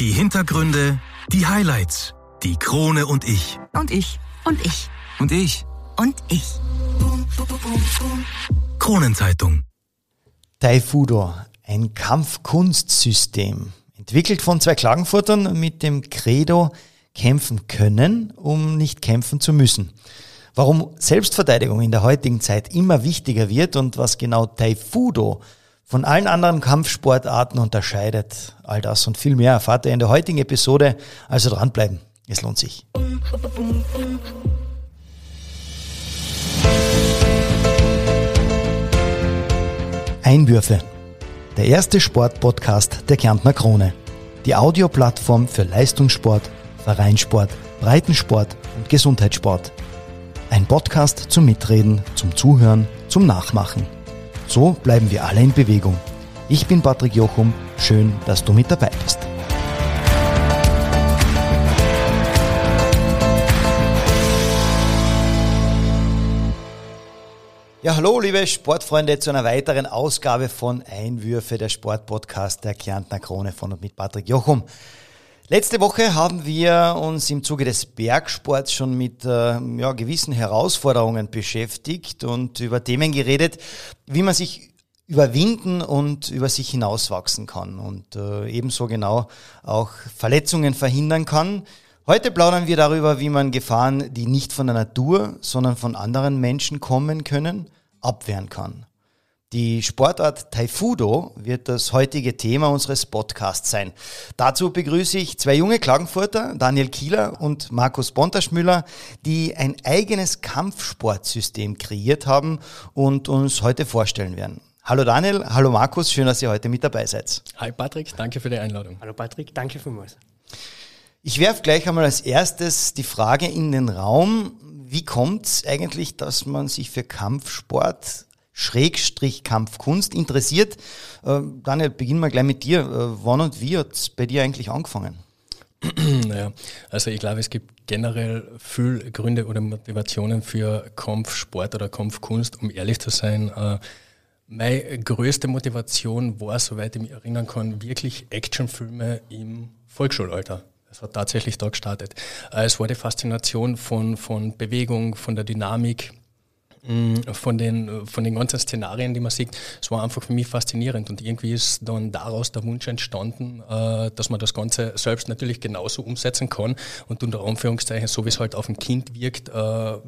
Die Hintergründe, die Highlights, die Krone und ich. Und ich. Und ich. Und ich. Und ich. Kronenzeitung. Taifudo, ein Kampfkunstsystem. Entwickelt von zwei Klagenfurtern mit dem Credo kämpfen können, um nicht kämpfen zu müssen. Warum Selbstverteidigung in der heutigen Zeit immer wichtiger wird und was genau Taifudo von allen anderen Kampfsportarten unterscheidet. All das und viel mehr erfahrt ihr in der heutigen Episode. Also dranbleiben, es lohnt sich. Einwürfe. Der erste Sportpodcast der Kärntner Krone. Die Audioplattform für Leistungssport, Vereinssport, Breitensport und Gesundheitssport. Ein Podcast zum Mitreden, zum Zuhören, zum Nachmachen. So bleiben wir alle in Bewegung. Ich bin Patrick Jochum, schön, dass du mit dabei bist. Ja, hallo liebe Sportfreunde zu einer weiteren Ausgabe von Einwürfe der Sportpodcast der Kärntner Krone von und mit Patrick Jochum. Letzte Woche haben wir uns im Zuge des Bergsports schon mit äh, ja, gewissen Herausforderungen beschäftigt und über Themen geredet, wie man sich überwinden und über sich hinauswachsen kann und äh, ebenso genau auch Verletzungen verhindern kann. Heute plaudern wir darüber, wie man Gefahren, die nicht von der Natur, sondern von anderen Menschen kommen können, abwehren kann. Die Sportart Taifudo wird das heutige Thema unseres Podcasts sein. Dazu begrüße ich zwei junge Klagenfurter, Daniel Kieler und Markus Bontaschmüller, die ein eigenes Kampfsportsystem kreiert haben und uns heute vorstellen werden. Hallo Daniel, hallo Markus, schön, dass ihr heute mit dabei seid. Hi Patrick, danke für die Einladung. Hallo Patrick, danke vielmals. Ich werfe gleich einmal als erstes die Frage in den Raum, wie kommt es eigentlich, dass man sich für Kampfsport Schrägstrich Kampfkunst interessiert. Äh, Daniel, beginnen wir gleich mit dir. Äh, wann und wie hat es bei dir eigentlich angefangen? naja, also ich glaube, es gibt generell viel Gründe oder Motivationen für Kampfsport oder Kampfkunst, um ehrlich zu sein. Äh, meine größte Motivation war, soweit ich mich erinnern kann, wirklich Actionfilme im Volksschulalter. Das hat tatsächlich da gestartet. Äh, es war die Faszination von, von Bewegung, von der Dynamik, von den, von den ganzen Szenarien, die man sieht, es war einfach für mich faszinierend und irgendwie ist dann daraus der Wunsch entstanden, äh, dass man das Ganze selbst natürlich genauso umsetzen kann und unter Anführungszeichen, so wie es halt auf ein Kind wirkt, äh,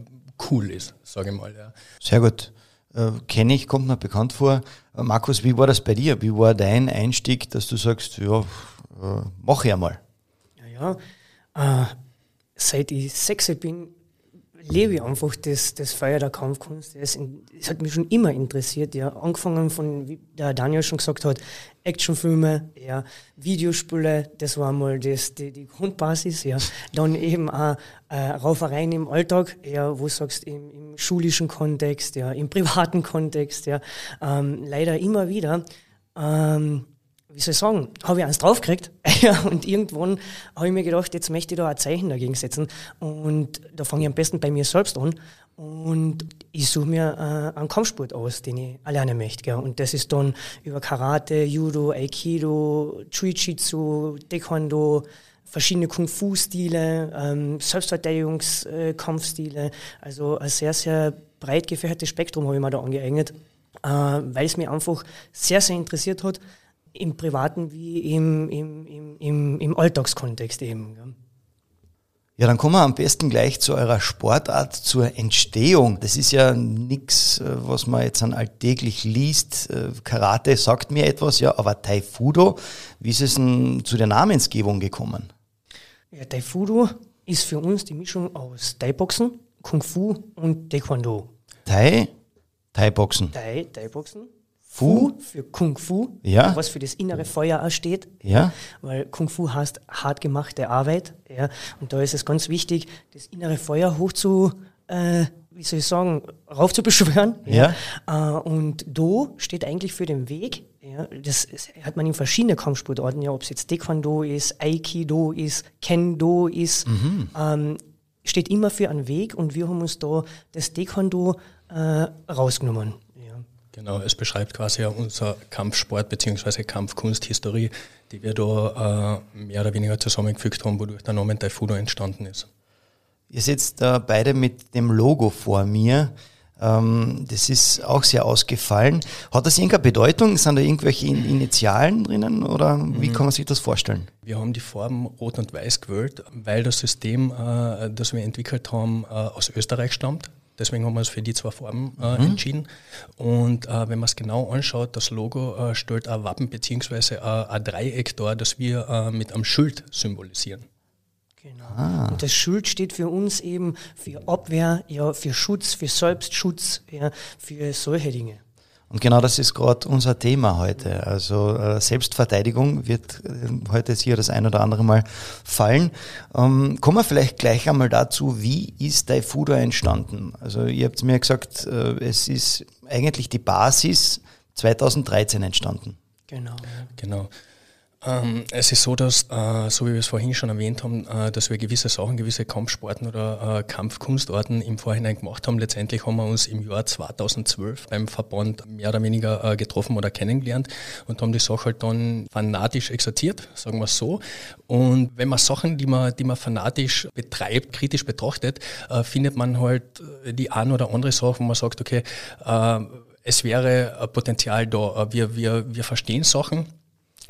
cool ist, sage ich mal. Ja. Sehr gut. Äh, Kenne ich, kommt mir bekannt vor. Äh, Markus, wie war das bei dir? Wie war dein Einstieg, dass du sagst, ja, äh, mach ich einmal? Ja, ja. Äh, seit ich sechs bin, lebe ich einfach das, das Feuer der Kampfkunst. Das, hat mich schon immer interessiert. Ja. Angefangen von, wie der Daniel schon gesagt hat, Actionfilme, ja, Videospiele, das war mal das, die, die Grundbasis. Ja. Dann eben auch äh, Raufereien im Alltag, ja, wo du sagst, im, im schulischen Kontext, ja, im privaten Kontext. Ja. Ähm, leider immer wieder. Ähm, wie soll ich sagen, habe ich eins draufgekriegt. und irgendwann habe ich mir gedacht, jetzt möchte ich da ein Zeichen dagegen setzen. Und da fange ich am besten bei mir selbst an. Und ich suche mir äh, einen Kampfsport aus, den ich erlernen möchte. Gell. Und das ist dann über Karate, Judo, Aikido, Jiu-Jitsu, Taekwondo, verschiedene Kung-Fu-Stile, ähm, Selbstverteidigungskampfstile. Also ein sehr, sehr breit gefächertes Spektrum habe ich mir da angeeignet, äh, weil es mich einfach sehr, sehr interessiert hat im privaten wie im, im, im, im, im Alltagskontext eben. Ja, dann kommen wir am besten gleich zu eurer Sportart, zur Entstehung. Das ist ja nichts, äh, was man jetzt an alltäglich liest. Äh, Karate sagt mir etwas, ja, aber Taifudo, wie ist es denn zu der Namensgebung gekommen? Ja, Taifudo ist für uns die Mischung aus Thai-Boxen, Kung Fu und Taekwondo. Thai? Thai-Boxen. Thai, Thai-Boxen. Fu? für Kung Fu, ja. was für das innere Feuer auch steht. Ja. Weil Kung Fu heißt hart gemachte Arbeit. Ja. Und da ist es ganz wichtig, das innere Feuer hoch zu, äh, wie soll ich sagen, rauf zu beschwören. Ja. ja. Äh, und Do steht eigentlich für den Weg. Ja. Das hat man in verschiedenen Kampfsportarten, ja, ob es jetzt Taekwondo ist, Aikido ist, Kendo ist, mhm. ähm, steht immer für einen Weg und wir haben uns da das Taekwondo äh, rausgenommen. Genau, es beschreibt quasi unser Kampfsport bzw. Kampfkunsthistorie, die wir da äh, mehr oder weniger zusammengefügt haben, wodurch der Name Taifudo entstanden ist. Ihr sitzt da beide mit dem Logo vor mir. Ähm, das ist auch sehr ausgefallen. Hat das irgendeine Bedeutung? Sind da irgendwelche Initialen drinnen oder wie mhm. kann man sich das vorstellen? Wir haben die Farben Rot und Weiß gewählt, weil das System, äh, das wir entwickelt haben, äh, aus Österreich stammt. Deswegen haben wir uns für die zwei Farben äh, mhm. entschieden. Und äh, wenn man es genau anschaut, das Logo äh, stellt ein Wappen bzw. Äh, ein Dreieck dar, das wir äh, mit einem Schild symbolisieren. Genau. Ah. Und das Schild steht für uns eben für Abwehr, ja, für Schutz, für Selbstschutz, ja, für solche Dinge. Und genau das ist gerade unser Thema heute. Also äh, Selbstverteidigung wird äh, heute hier das ein oder andere Mal fallen. Ähm, kommen wir vielleicht gleich einmal dazu, wie ist Daifudo entstanden? Also ihr habt mir gesagt, äh, es ist eigentlich die Basis 2013 entstanden. Genau. Genau. Ähm, es ist so, dass, äh, so wie wir es vorhin schon erwähnt haben, äh, dass wir gewisse Sachen, gewisse Kampfsporten oder äh, Kampfkunstarten im Vorhinein gemacht haben. Letztendlich haben wir uns im Jahr 2012 beim Verband mehr oder weniger äh, getroffen oder kennengelernt und haben die Sache halt dann fanatisch exerziert, sagen wir es so. Und wenn man Sachen, die man, die man fanatisch betreibt, kritisch betrachtet, äh, findet man halt äh, die ein oder andere Sache, wo man sagt, okay, es wäre Potenzial da. Wir, wir, wir verstehen Sachen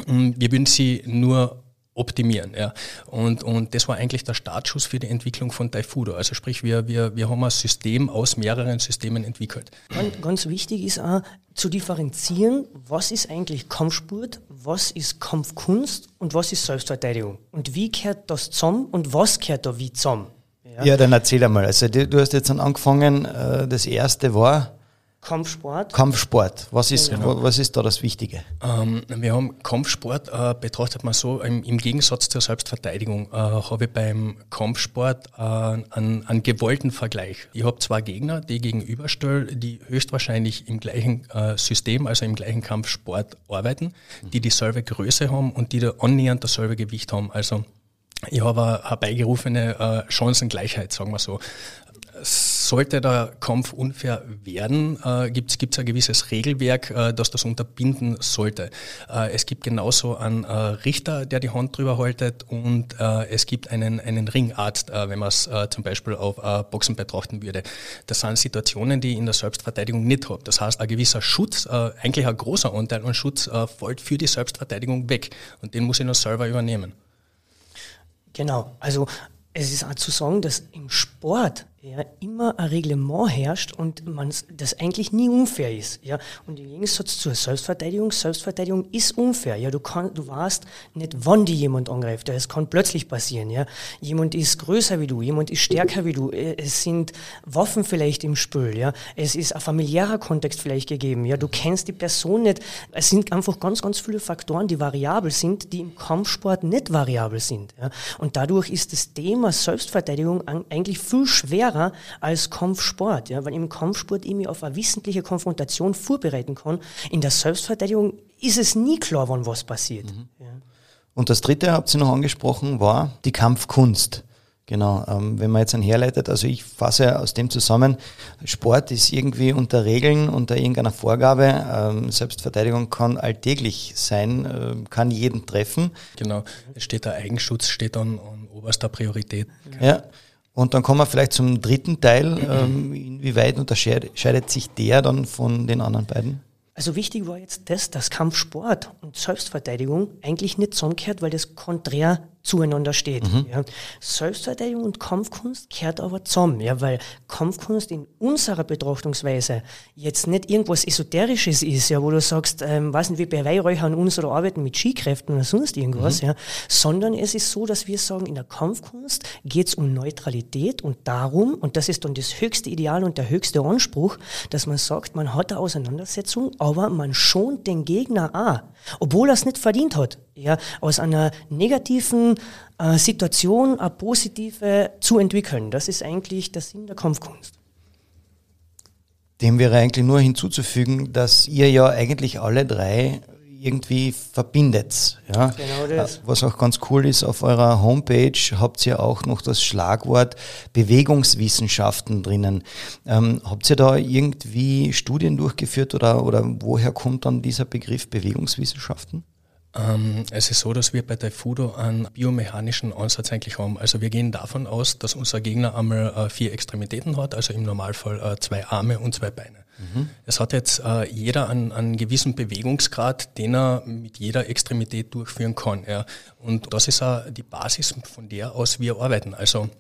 wir würden sie nur optimieren. Ja. Und, und das war eigentlich der Startschuss für die Entwicklung von Taifudo. Also sprich, wir, wir, wir haben ein System aus mehreren Systemen entwickelt. Ganz, ganz wichtig ist auch zu differenzieren, was ist eigentlich Kampfsport, was ist Kampfkunst und was ist Selbstverteidigung. Und wie kehrt das zusammen und was kehrt da wie zusammen. Ja, ja dann erzähl einmal. Also du hast jetzt angefangen, äh, das erste war Kampfsport. Kampfsport. Was ist, genau. was ist da das Wichtige? Ähm, wir haben Kampfsport, äh, betrachtet man so, im, im, Gegensatz zur Selbstverteidigung äh, habe ich beim Kampfsport äh, einen, einen gewollten Vergleich. Ich habe zwei Gegner, die gegenüberstelle, die höchstwahrscheinlich im gleichen äh, System, also im gleichen Kampfsport arbeiten, die dieselbe Größe haben und die da annähernd dasselbe Gewicht haben. Also ich habe eine herbeigerufene äh, Chancengleichheit, sagen wir so sollte der Kampf unfair werden, äh, gibt es ein gewisses Regelwerk, äh, das das unterbinden sollte. Äh, es gibt genauso einen äh, Richter, der die Hand drüber haltet und äh, es gibt einen, einen Ringarzt, äh, wenn man es zum Beispiel auf Boxen betrachten würde. Das sind Situationen, die ich in der Selbstverteidigung nicht habe. Das heißt, ein gewisser Schutz, eigentlich ein großer Anteil an Schutz, fällt für die Selbstverteidigung weg und den muss ich noch selber übernehmen. Genau, also es ist auch zu sagen, dass im Sport ja, immer ein Reglement herrscht und man das eigentlich nie unfair ist. Ja. Und im Gegensatz zur Selbstverteidigung, Selbstverteidigung ist unfair. Ja. Du, kann, du weißt nicht, wann die jemand angreift. Es kann plötzlich passieren. Ja. Jemand ist größer wie du, jemand ist stärker wie du. Äh, es sind Waffen vielleicht im Spiel. Ja. Es ist ein familiärer Kontext vielleicht gegeben. Ja. Du kennst die Person nicht. Es sind einfach ganz, ganz viele Faktoren, die variabel sind, die im Kampfsport nicht variabel sind. Ja. Und dadurch ist das Thema Selbstverteidigung eigentlich viel schwerer schwerer als Kampfsport, ja, weil im Kampfsport ich mich auf eine wissentliche Konfrontation vorbereiten kann. In der Selbstverteidigung ist es nie klar, wann was passiert. Mhm. Ja. Und das dritte, habt ihr noch angesprochen, war die Kampfkunst. Genau, ähm, wenn man jetzt einen herleitet, also ich fasse aus dem zusammen, Sport ist irgendwie unter Regeln, unter irgendeiner Vorgabe, ähm, Selbstverteidigung kann alltäglich sein, äh, kann jeden treffen. Genau, es steht der Eigenschutz, steht an, an oberster Priorität. Ja, und dann kommen wir vielleicht zum dritten Teil. Ähm, inwieweit unterscheidet sich der dann von den anderen beiden? Also wichtig war jetzt das, dass Kampfsport und Selbstverteidigung eigentlich nicht zusammengehört, weil das konträr zueinander steht. Mhm. Ja. Selbstverteidigung und Kampfkunst kehrt aber zusammen, ja, weil Kampfkunst in unserer Betrachtungsweise jetzt nicht irgendwas Esoterisches ist, ja, wo du sagst, ähm, weiß nicht, wir beweihräuchern uns oder arbeiten mit Skikräften oder sonst irgendwas, mhm. ja, sondern es ist so, dass wir sagen, in der Kampfkunst geht es um Neutralität und darum, und das ist dann das höchste Ideal und der höchste Anspruch, dass man sagt, man hat eine Auseinandersetzung, aber man schont den Gegner auch, obwohl er es nicht verdient hat ja, aus einer negativen äh, Situation eine positive zu entwickeln. Das ist eigentlich der Sinn der Kampfkunst. Dem wäre eigentlich nur hinzuzufügen, dass ihr ja eigentlich alle drei irgendwie verbindet. Ja? Genau das. Äh, Was auch ganz cool ist, auf eurer Homepage habt ihr auch noch das Schlagwort Bewegungswissenschaften drinnen. Ähm, habt ihr da irgendwie Studien durchgeführt oder, oder woher kommt dann dieser Begriff Bewegungswissenschaften? Ähm, es ist so, dass wir bei Taifudo einen biomechanischen Ansatz eigentlich haben. Also wir gehen davon aus, dass unser Gegner einmal äh, vier Extremitäten hat, also im Normalfall äh, zwei Arme und zwei Beine. Mhm. Es hat jetzt äh, jeder einen, einen, gewissen Bewegungsgrad, den er mit jeder Extremität durchführen kann. Ja. Und das ist auch die Basis, von der aus wir arbeiten. Also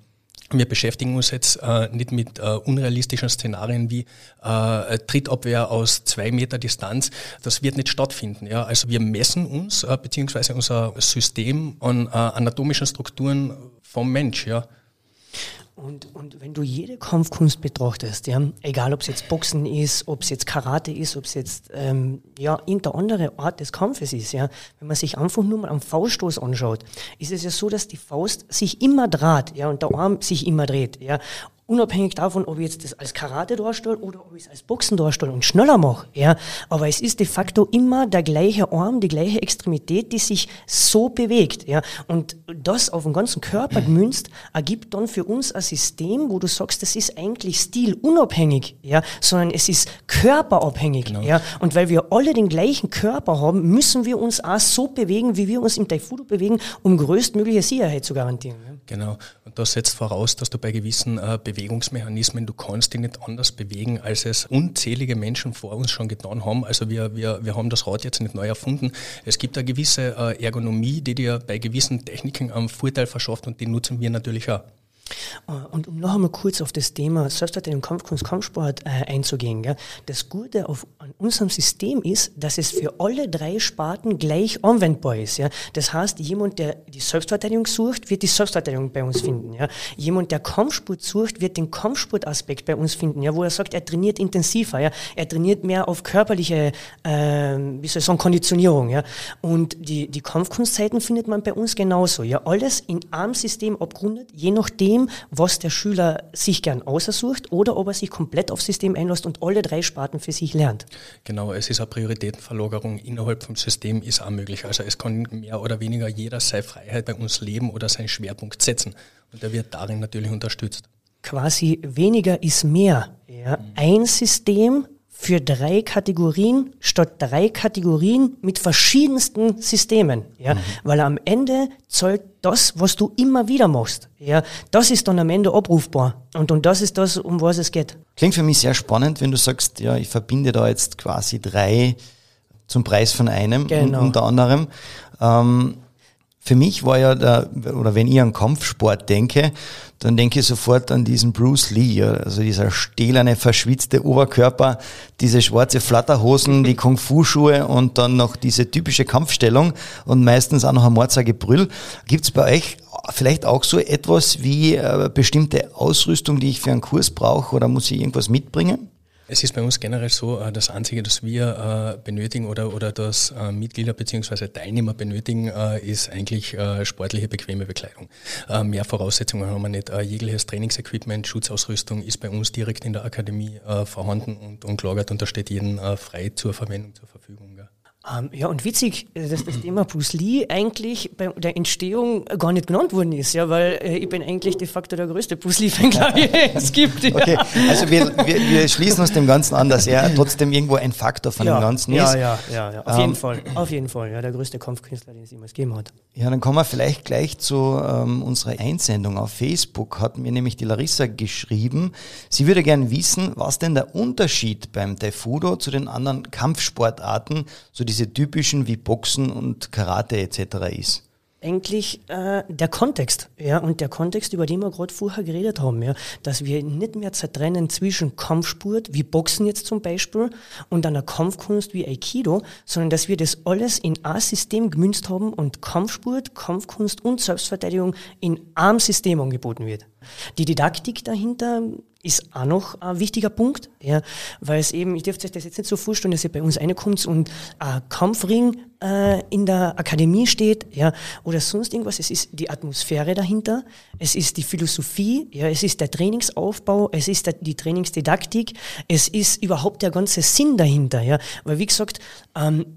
wir beschäftigen uns jetzt äh, nicht mit äh, unrealistischen Szenarien wie äh, Trittabwehr aus zwei Meter Distanz. Das wird nicht stattfinden. Ja? Also wir messen uns äh, beziehungsweise unser System an äh, anatomischen Strukturen vom Mensch. Ja? Und, und wenn du jede Kampfkunst betrachtest, ja, egal ob es jetzt Boxen ist, ob es jetzt Karate ist, ob es jetzt ähm, ja, irgendeine andere Art des Kampfes ist, ja, wenn man sich einfach nur mal am Fauststoß anschaut, ist es ja so, dass die Faust sich immer dreht ja, und der Arm sich immer dreht. Ja unabhängig davon, ob ich jetzt das als Karate darstelle oder ob ich es als Boxen darstelle und schneller mache. Ja. Aber es ist de facto immer der gleiche Arm, die gleiche Extremität, die sich so bewegt. Ja. Und das auf den ganzen Körper gemünzt, ergibt dann für uns ein System, wo du sagst, das ist eigentlich stilunabhängig, ja, sondern es ist körperabhängig. Genau. Ja. Und weil wir alle den gleichen Körper haben, müssen wir uns auch so bewegen, wie wir uns im Taifudo bewegen, um größtmögliche Sicherheit zu garantieren. Ja. Genau. Und das setzt voraus, dass du bei gewissen äh, Bewegungsmechanismen, du kannst dich nicht anders bewegen, als es unzählige Menschen vor uns schon getan haben. Also wir, wir, wir haben das Rad jetzt nicht neu erfunden. Es gibt eine gewisse äh, Ergonomie, die dir bei gewissen Techniken einen Vorteil verschafft und die nutzen wir natürlich auch. Äh, und um noch einmal kurz auf das Thema Selbstverteidigung, Kampfkunst, Kampfsport äh, einzugehen. Gell? Das Gute auf, an unserem System ist, dass es für alle drei Sparten gleich anwendbar ist. Ja? Das heißt, jemand, der die Selbstverteidigung sucht, wird die Selbstverteidigung bei uns finden. Ja? Jemand, der Kampfsport sucht, wird den Kampfsportaspekt bei uns finden, ja? wo er sagt, er trainiert intensiver, ja? er trainiert mehr auf körperliche, äh, wie soll ich sagen, Konditionierung. Ja? Und die, die Kampfkunstzeiten findet man bei uns genauso. Ja? Alles in einem System abgerundet, je nachdem, dem, was der Schüler sich gern aussucht oder ob er sich komplett aufs System einlässt und alle drei Sparten für sich lernt. Genau, es ist eine Prioritätenverlagerung innerhalb vom System ist auch möglich. Also es kann mehr oder weniger jeder seine Freiheit bei uns leben oder seinen Schwerpunkt setzen. Und der wird darin natürlich unterstützt. Quasi weniger ist mehr. Ja. Ein System für drei Kategorien statt drei Kategorien mit verschiedensten Systemen, ja, mhm. weil am Ende zahlt das, was du immer wieder machst, ja, das ist dann am Ende abrufbar und, und das ist das, um was es geht. Klingt für mich sehr spannend, wenn du sagst, ja, ich verbinde da jetzt quasi drei zum Preis von einem, genau. unter anderem. Ähm, für mich war ja der, oder wenn ich an Kampfsport denke, dann denke ich sofort an diesen Bruce Lee, also dieser stählerne, verschwitzte Oberkörper, diese schwarze Flatterhosen, die Kung-Fu-Schuhe und dann noch diese typische Kampfstellung und meistens auch noch ein Mordsagebrüll. Gibt es bei euch vielleicht auch so etwas wie äh, bestimmte Ausrüstung, die ich für einen Kurs brauche oder muss ich irgendwas mitbringen? Es ist bei uns generell so, äh, das Einzige, das wir äh, benötigen oder, oder das äh, Mitglieder bzw. Teilnehmer benötigen, ist eigentlich sportliche, bequeme Bekleidung. Mehr Voraussetzungen haben wir nicht. Jegliches Trainingsequipment, Schutzausrüstung ist bei uns direkt in der Akademie vorhanden und, und gelagert und da steht jedem frei zur Verwendung zur Verfügung. Ähm, ja, und witzig, äh, dass das Thema Bruce Lee eigentlich bei der Entstehung gar nicht genannt worden ist, ja, weil äh, ich bin eigentlich de facto der größte Bruce Lee-Fan, glaube ich, es gibt. Ja. Okay, also wir, wir, wir, schließen uns dem Ganzen an, dass er trotzdem irgendwo ein Faktor von ja, dem Ganzen ja, ist. Ja, ja, ja, auf ähm, jeden Fall, auf jeden Fall, ja, der größte Kampfkünstler, den es jemals gegeben hat. Ja, dann kommen wir vielleicht gleich zu ähm, unserer Einsendung auf Facebook, hat mir nämlich die Larissa geschrieben, sie würde gerne wissen, was denn der Unterschied beim Taifudo zu den anderen Kampfsportarten, so diese typischen wie Boxen und Karate etc. ist? eigentlich äh, der Kontext, ja, und der Kontext, über den wir gerade vorher geredet haben, ja, dass wir nicht mehr zertrennen zwischen Kampfsport, wie Boxen jetzt zum Beispiel, und einer Kampfkunst wie Aikido, sondern dass wir das alles in ein System gemünzt haben und Kampfsport, Kampfkunst und Selbstverteidigung in einem System angeboten wird. Die Didaktik dahinter ist auch noch ein wichtiger Punkt, ja, weil es eben, ich dürfte euch das jetzt nicht so vorstellen, dass ihr bei uns reinkommt und ein Kampfring äh, in der Akademie steht, ja, oder sonst irgendwas. Es ist die Atmosphäre dahinter, es ist die Philosophie, ja, es ist der Trainingsaufbau, es ist der, die Trainingsdidaktik, es ist überhaupt der ganze Sinn dahinter, ja, weil wie gesagt, ähm,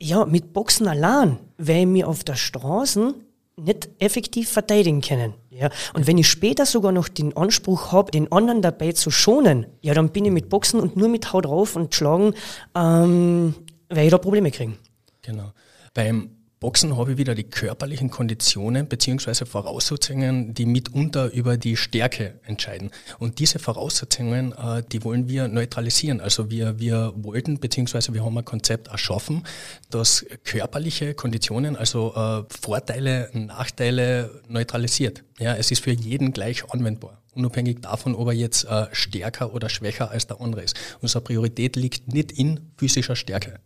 ja, mit Boxen allein, weil mir auf der Straße nicht effektiv verteidigen können. Ja. Und wenn ich später sogar noch den Anspruch habe, den anderen dabei zu schonen, ja, dann bin ich mit Boxen und nur mit Haut drauf und Schlagen, ähm, werde ich da Probleme kriegen. Genau. Beim Boxen habe ich wieder die körperlichen Konditionen beziehungsweise Voraussetzungen, die mitunter über die Stärke entscheiden. Und diese Voraussetzungen, äh, die wollen wir neutralisieren. Also wir, wir wollten beziehungsweise wir haben ein Konzept erschaffen, das körperliche Konditionen, also äh, Vorteile, Nachteile neutralisiert. Ja, es ist für jeden gleich anwendbar unabhängig davon, ob er jetzt äh, stärker oder schwächer als der andere ist. Unsere Priorität liegt nicht in physischer Stärke.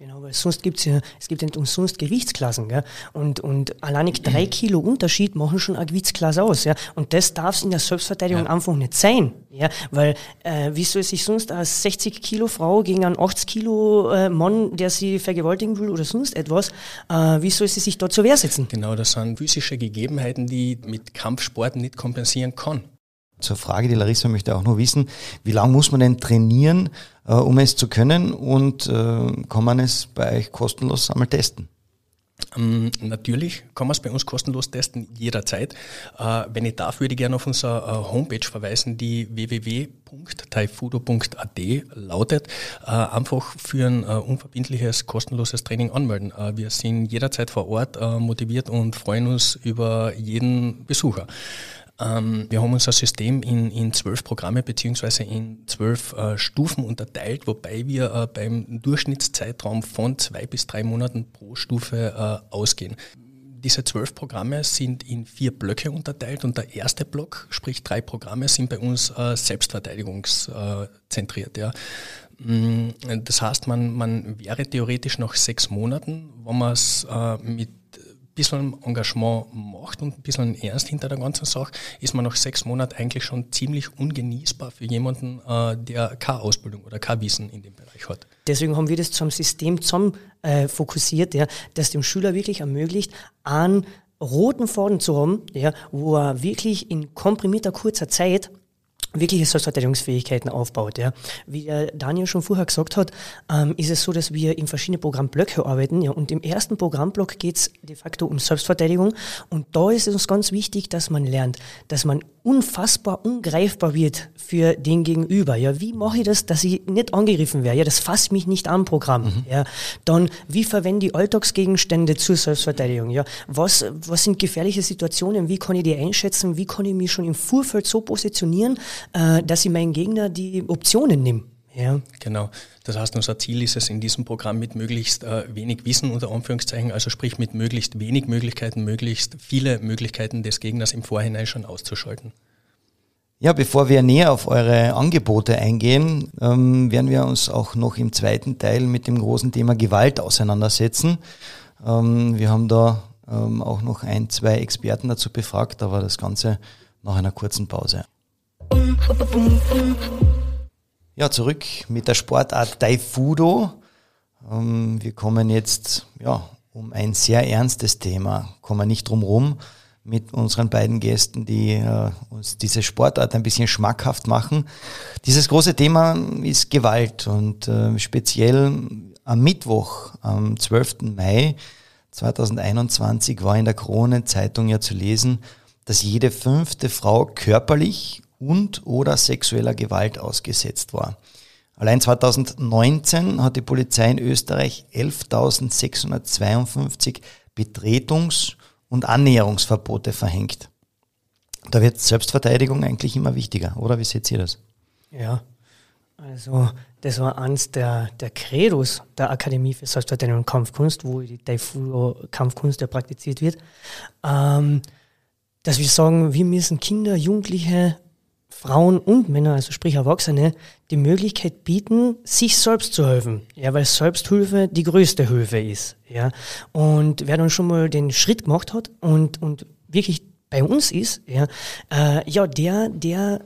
Genau, weil sonst gibt's ja, es gibt ja nicht umsonst Gewichtsklassen, gell? Und, und alleinig drei Kilo Unterschied machen schon eine Gewichtsklasse aus, ja? Und das darf es in der Selbstverteidigung ja. einfach nicht sein, ja? Weil, äh, wie soll sich sonst eine 60 Kilo Frau gegen einen 80 Kilo äh, Mann, der sie vergewaltigen will oder sonst etwas, äh, wie soll sie sich dort zur Wehr setzen? Genau, das sind physische Gegebenheiten, die mit Kampfsport nicht kompensieren kann. Zur Frage, die Larissa möchte auch noch wissen, wie lange muss man denn trainieren, äh, um es zu können und äh, kann man es bei euch kostenlos einmal testen? Ähm, natürlich kann man es bei uns kostenlos testen, jederzeit. Äh, wenn ich darf, würde ich gerne auf unsere äh, Homepage verweisen, die www.taifudo.at lautet. Äh, einfach für ein unverbindliches, kostenloses Training anmelden. Wir sind jederzeit vor Ort motiviert und freuen uns über jeden Besucher. Ähm, wir haben unser System in, in zwölf Programme beziehungsweise in zwölf äh, Stufen unterteilt, wobei wir äh, beim Durchschnittszeitraum von zwei bis drei Monaten pro Stufe äh, ausgehen. Diese zwölf Programme sind in vier Blöcke unterteilt und der erste Block, sprich drei Programme, sind bei uns äh, selbstverteidigungszentriert. Ja. Mm, das heißt, man, man wäre theoretisch nach sechs Monaten, wenn man es äh, mit bisschen Engagement macht und ein bisschen Ernst hinter der ganzen Sache, ist man nach sechs Monaten eigentlich schon ziemlich ungenießbar für jemanden, äh, der keine Ausbildung oder kein Wissen in dem Bereich hat. Deswegen haben wir das zum System zusammen äh, fokussiert, ja, das dem Schüler wirklich ermöglicht, einen roten Faden zu haben, ja, wo er wirklich in komprimierter kurzer Zeit wirkliche Selbstverteidigungsfähigkeiten aufbaut. Ja. Wie der Daniel schon vorher gesagt hat, ähm, ist es so, dass wir in verschiedene Programmblöcke arbeiten. Ja. Und im ersten Programmblock geht es de facto um Selbstverteidigung. Und da ist es uns ganz wichtig, dass man lernt, dass man unfassbar ungreifbar wird für den Gegenüber. Ja, wie mache ich das, dass ich nicht angegriffen werde? Ja, das fasst mich nicht an Programm. Mhm. Ja, dann wie verwende ich Alltagsgegenstände zur Selbstverteidigung? Ja, was was sind gefährliche Situationen? Wie kann ich die einschätzen? Wie kann ich mich schon im Vorfeld so positionieren, äh, dass ich meinen Gegner die Optionen nehme? Ja. Genau. Das heißt, unser Ziel ist es in diesem Programm mit möglichst äh, wenig Wissen unter Anführungszeichen, also sprich mit möglichst wenig Möglichkeiten, möglichst viele Möglichkeiten des Gegners im Vorhinein schon auszuschalten. Ja, bevor wir näher auf eure Angebote eingehen, ähm, werden wir uns auch noch im zweiten Teil mit dem großen Thema Gewalt auseinandersetzen. Ähm, wir haben da ähm, auch noch ein, zwei Experten dazu befragt, aber das Ganze nach einer kurzen Pause. Ja, zurück mit der Sportart Taifudo. Ähm, wir kommen jetzt ja, um ein sehr ernstes Thema, kommen nicht drum rum mit unseren beiden Gästen, die äh, uns diese Sportart ein bisschen schmackhaft machen. Dieses große Thema ist Gewalt und äh, speziell am Mittwoch, am 12. Mai 2021 war in der Krone Zeitung ja zu lesen, dass jede fünfte Frau körperlich und oder sexueller Gewalt ausgesetzt war. Allein 2019 hat die Polizei in Österreich 11.652 Betretungs- und Annäherungsverbote verhängt. Da wird Selbstverteidigung eigentlich immer wichtiger, oder? Wie seht ihr das? Ja, also das war eins der, der Credos der Akademie für Selbstverteidigung und Kampfkunst, wo die Taifudo-Kampfkunst ja praktiziert wird, ähm, dass wir sagen, wir müssen Kinder, Jugendliche Frauen und Männer, also sprich Erwachsene, die Möglichkeit bieten, sich selbst zu helfen. Ja, weil Selbsthilfe die größte Hilfe ist. Ja, und wer dann schon mal den Schritt gemacht hat und, und wirklich bei uns ist, ja, äh, ja, der, der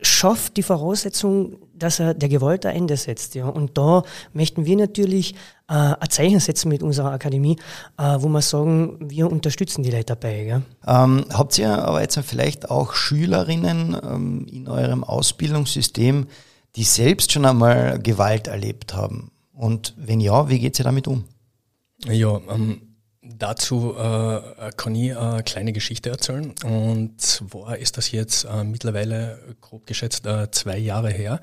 schafft die Voraussetzung, dass er der Gewalt ein Ende setzt. Ja. Und da möchten wir natürlich äh, ein Zeichen setzen mit unserer Akademie, äh, wo wir sagen, wir unterstützen die Leute dabei. Ja. Ähm, habt ihr aber jetzt vielleicht auch Schülerinnen ähm, in eurem Ausbildungssystem, die selbst schon einmal Gewalt erlebt haben? Und wenn ja, wie geht ihr damit um? Ja, ähm, dazu äh, kann ich eine kleine Geschichte erzählen. Und zwar ist das jetzt äh, mittlerweile grob geschätzt äh, zwei Jahre her.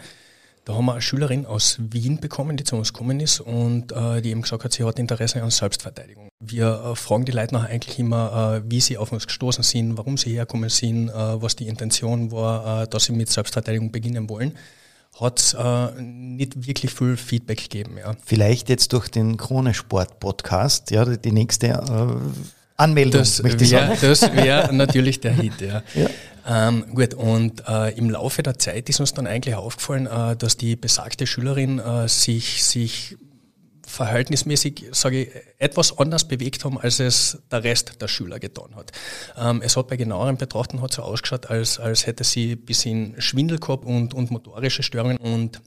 Da haben wir eine Schülerin aus Wien bekommen, die zu uns gekommen ist und äh, die eben gesagt hat, sie hat Interesse an Selbstverteidigung. Wir äh, fragen die Leute nachher eigentlich immer, äh, wie sie auf uns gestoßen sind, warum sie herkommen sind, was die Intention war, dass sie mit Selbstverteidigung beginnen wollen hat es äh, nicht wirklich viel Feedback gegeben. Ja. Vielleicht jetzt durch den Krone-Sport-Podcast, ja, die nächste äh, Anmeldung, das wär, Das wäre natürlich der Hit, ja. ja. Ähm, gut, und äh, im Laufe der Zeit ist uns dann eigentlich aufgefallen, äh, dass die besagte Schülerin äh, sich, sich verhältnismäßig, sage ich, etwas anders bewegt haben, als es der Rest der Schüler getan hat. Ähm, es hat bei genauerem Betrachten hat so ausgeschaut, als, als hätte sie ein bisschen Schwindel gehabt und, und motorische Störungen und